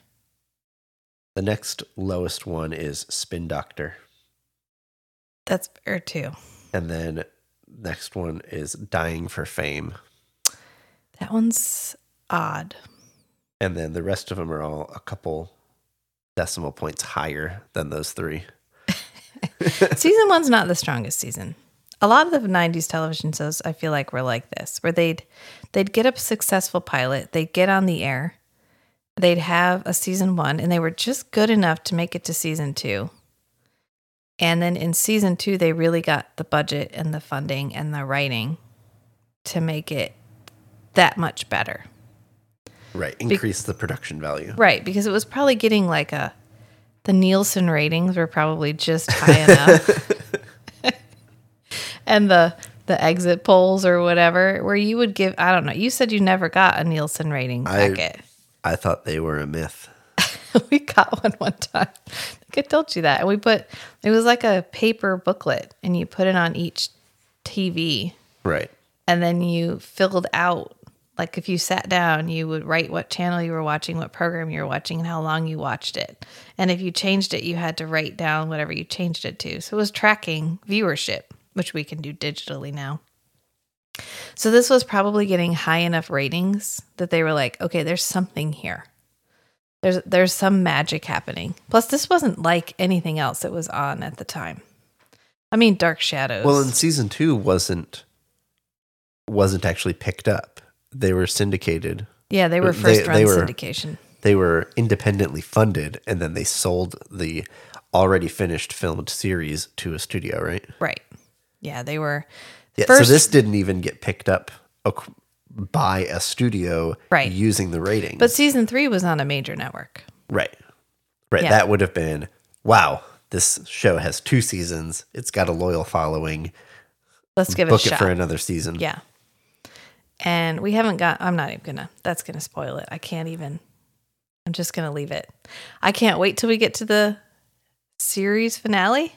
Speaker 3: The next lowest one is Spin Doctor.
Speaker 1: That's fair too.
Speaker 3: And then next one is Dying for Fame.
Speaker 1: That one's odd.
Speaker 3: And then the rest of them are all a couple decimal points higher than those three.
Speaker 1: season one's not the strongest season. A lot of the '90s television shows, I feel like, were like this, where they'd they'd get a successful pilot, they'd get on the air, they'd have a season one, and they were just good enough to make it to season two. And then in season two, they really got the budget and the funding and the writing to make it that much better.
Speaker 3: Right. Increase the production value.
Speaker 1: Right, because it was probably getting like a the Nielsen ratings were probably just high enough. and the the exit polls or whatever where you would give I don't know. You said you never got a Nielsen rating
Speaker 3: I-
Speaker 1: packet.
Speaker 3: I thought they were a myth.
Speaker 1: we got one one time. I think I told you that. And we put it was like a paper booklet and you put it on each TV
Speaker 3: Right.
Speaker 1: and then you filled out like if you sat down you would write what channel you were watching what program you were watching and how long you watched it and if you changed it you had to write down whatever you changed it to so it was tracking viewership which we can do digitally now so this was probably getting high enough ratings that they were like okay there's something here There's there's some magic happening. Plus, this wasn't like anything else that was on at the time. I mean, Dark Shadows.
Speaker 3: Well, and season two wasn't wasn't actually picked up. They were syndicated.
Speaker 1: yeah, they were
Speaker 3: they-
Speaker 1: first run
Speaker 3: they were-
Speaker 1: syndication.
Speaker 3: They were independently funded, and then they sold the already finished filmed series to a studio, right?
Speaker 1: Right. Yeah, they were.
Speaker 3: Yeah.
Speaker 1: first,
Speaker 3: so this didn't even get picked up by a studio,
Speaker 1: Right.
Speaker 3: Using the ratings,
Speaker 1: but season three was on a major network.
Speaker 3: right, right.
Speaker 1: Yeah.
Speaker 3: That would have been wow. This show has two seasons. It's got a loyal following.
Speaker 1: Let's give
Speaker 3: Book
Speaker 1: it a
Speaker 3: it for another season.
Speaker 1: Yeah. And we haven't got, I'm not even gonna, that's gonna spoil it. I can't even, I'm just gonna leave it. I can't wait till we get to the series finale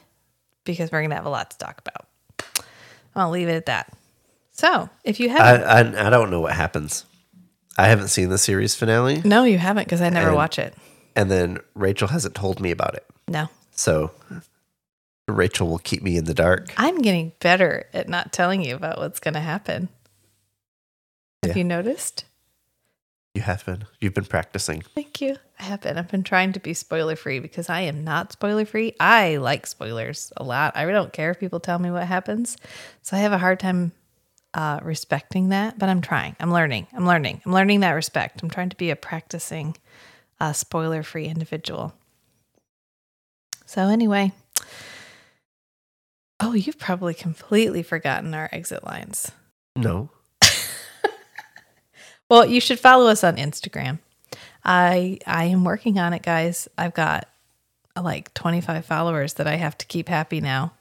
Speaker 1: because we're gonna have a lot to talk about. I'll leave it at that. So if you haven't,
Speaker 3: I I don't know what happens. I haven't seen the series finale,
Speaker 1: no, you haven't because I never
Speaker 3: And-
Speaker 1: watch it.
Speaker 3: and then Rachel hasn't told me about it.
Speaker 1: No.
Speaker 3: So Rachel will keep me in the dark.
Speaker 1: I'm getting better at not telling you about what's gonna happen. Have
Speaker 3: Yeah.
Speaker 1: you noticed?
Speaker 3: You have been. You've been practicing.
Speaker 1: Thank you. I have been. I've been trying to be spoiler free because I am not spoiler free. I like spoilers a lot. I don't care if people tell me what happens. So I have a hard time uh, respecting that, but I'm trying. I'm learning. I'm learning. I'm learning that respect. I'm trying to be a practicing uh, spoiler free individual. So, anyway. Oh, you've probably completely forgotten our exit lines.
Speaker 3: No.
Speaker 1: Well, you should follow us on Instagram. I I am working on it, guys. I've got uh, like 25 followers that I have to keep happy now.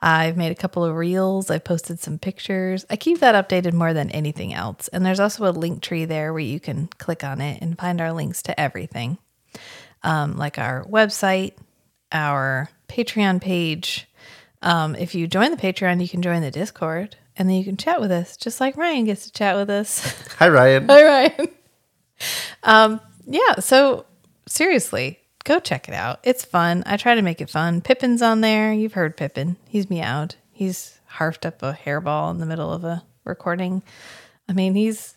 Speaker 1: I've made a couple of reels. I've posted some pictures. I keep that updated more than anything else. And there's also a link tree there where you can click on it and find our links to everything, um, like our website, our Patreon page. Um, if you join the Patreon, you can join the Discord, and then you can chat with us, just like Ryan gets to chat with us.
Speaker 3: Hi, Ryan.
Speaker 1: All right. Um, yeah, so seriously, go check it out. It's fun. I try to make it fun. Pippin's on there. You've heard Pippin. He's meowed. He's harfed up a hairball in the middle of a recording. I mean, he's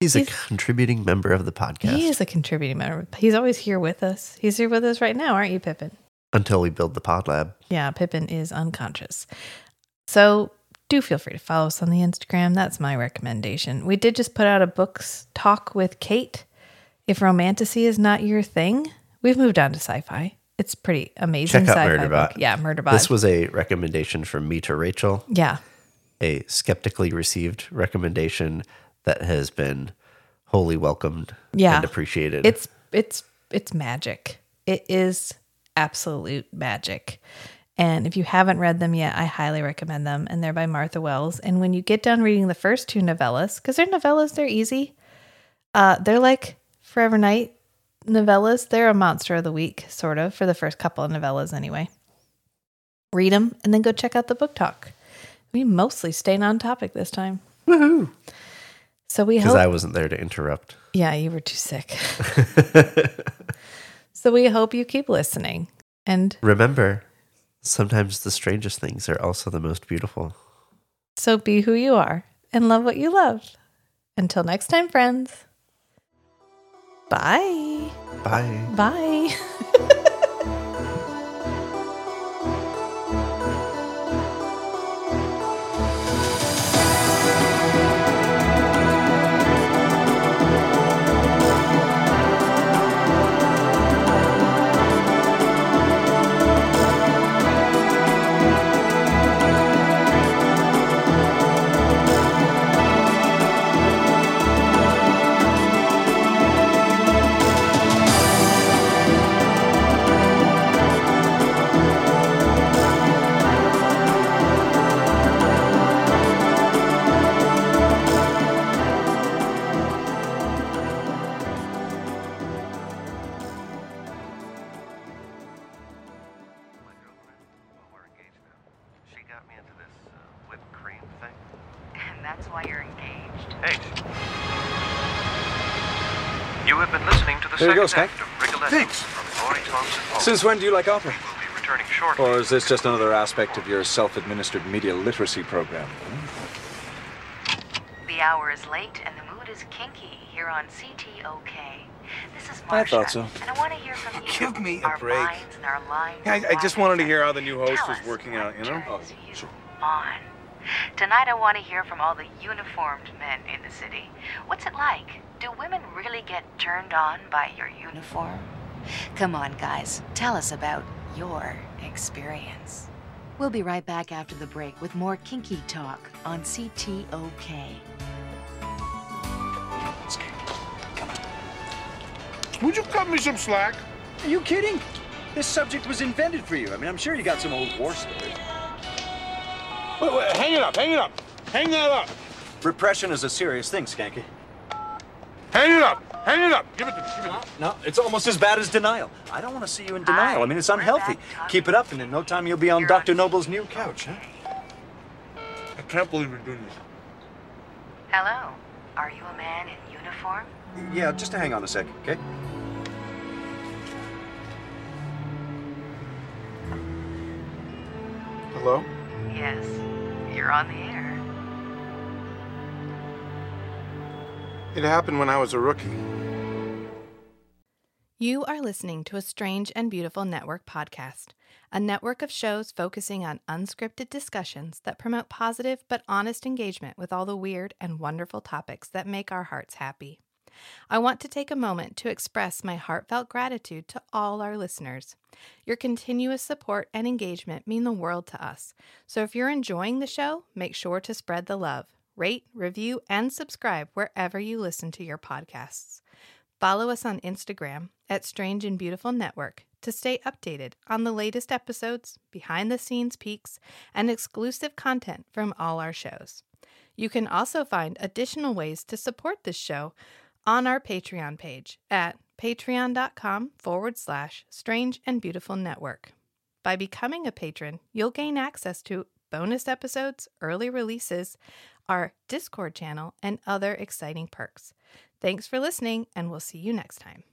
Speaker 3: He's a contributing member of the podcast
Speaker 1: he is a contributing member. He's always here with us. He's here with us right now, aren't you, Pippin?
Speaker 3: until we build the pod lab.
Speaker 1: Yeah, Pippin is unconscious. So do feel free to follow us on the Instagram. That's my recommendation. We did just put out a books talk with Kate. If romantasy is not your thing, we've moved on to sci-fi. It's pretty amazing.
Speaker 3: Check out
Speaker 1: sci-fi
Speaker 3: Murderbot.
Speaker 1: book. Yeah, Murderbot.
Speaker 3: This was a recommendation from me to Rachel,
Speaker 1: yeah,
Speaker 3: a skeptically received recommendation that has been wholly welcomed
Speaker 1: Yeah.
Speaker 3: and appreciated.
Speaker 1: it's it's it's magic. It is absolute magic. And if you haven't read them yet, I highly recommend them. And they're by Martha Wells. And when you get done reading the first two novellas, because they're novellas, they're easy. Uh, they're like Forever Knight novellas. They're a monster of the week, sort of, for the first couple of novellas, anyway. Read them and then go check out the book talk. We mostly stayed on topic this time.
Speaker 3: Woohoo!
Speaker 1: So we
Speaker 3: Because
Speaker 1: hope.
Speaker 3: I wasn't there to interrupt.
Speaker 1: Yeah, you were too sick. so we hope you keep listening. And
Speaker 3: Remember, sometimes the strangest things are also the most beautiful.
Speaker 1: so be who you are and love what you love. Until next time, friends. Bye.
Speaker 3: Bye.
Speaker 1: Bye.
Speaker 3: been listening to the
Speaker 5: There you go, Skank.
Speaker 3: act of Rigoletto
Speaker 5: Thanks.
Speaker 3: from Roy Thomson Hall.
Speaker 5: Since when do you like opera?
Speaker 3: We'll be returning shortly.
Speaker 5: Or is this just another aspect of your self administered media literacy program?
Speaker 9: The hour is late and the mood is Kinky here on CTOK. This is
Speaker 8: I thought so.
Speaker 9: And I want to hear from you.
Speaker 4: Give me a
Speaker 9: our
Speaker 4: break.
Speaker 9: minds and our lines
Speaker 4: Yeah, I, I just wanted to hear how the new host was working out, you know?
Speaker 9: turns oh, you on. Tonight I want to hear from all the uniformed men in the city. What's it like? Do women really get turned on by your uniform? Come on, guys. Tell us about your experience. We'll be right back after the break with more kinky talk on CTOK.
Speaker 4: Would you cut me some slack?
Speaker 10: Are you kidding? This subject was invented for you. I mean, I'm sure you got some old war stories.
Speaker 4: Wait, wait, hang it up, hang it up. Hang that up.
Speaker 10: Repression is a serious thing, Skanky.
Speaker 4: Hang it up. Hang it up. Give it to me. Give it to me.
Speaker 10: No, it's almost as bad as denial. I don't want to see you in denial. I mean, it's unhealthy. Keep it up, and in no time you'll be on Dr. Noble's new couch, huh?
Speaker 4: I can't believe you're doing this.
Speaker 9: Hello. Are you a man in uniform?
Speaker 10: Yeah, just to hang on a sec, okay?
Speaker 4: Hello?
Speaker 9: Yes. You're on the air.
Speaker 4: It happened when I was a rookie.
Speaker 1: You are listening to a Strange and Beautiful Network podcast, a network of shows focusing on unscripted discussions that promote positive but honest engagement with all the weird and wonderful topics that make our hearts happy. I want to take a moment to express my heartfelt gratitude to all our listeners. Your continuous support and engagement mean the world to us. So if you're enjoying the show, make sure to spread the love, rate, review, and subscribe wherever you listen to your podcasts. Follow us on Instagram at Strange and Beautiful Network to stay updated on the latest episodes, behind the scenes peaks, and exclusive content from all our shows. You can also find additional ways to support this show on our Patreon page at patreon.com forward slash strange and beautiful network. By becoming a patron, you'll gain access to bonus episodes, early releases, our Discord channel, and other exciting perks. Thanks for listening, and we'll see you next time.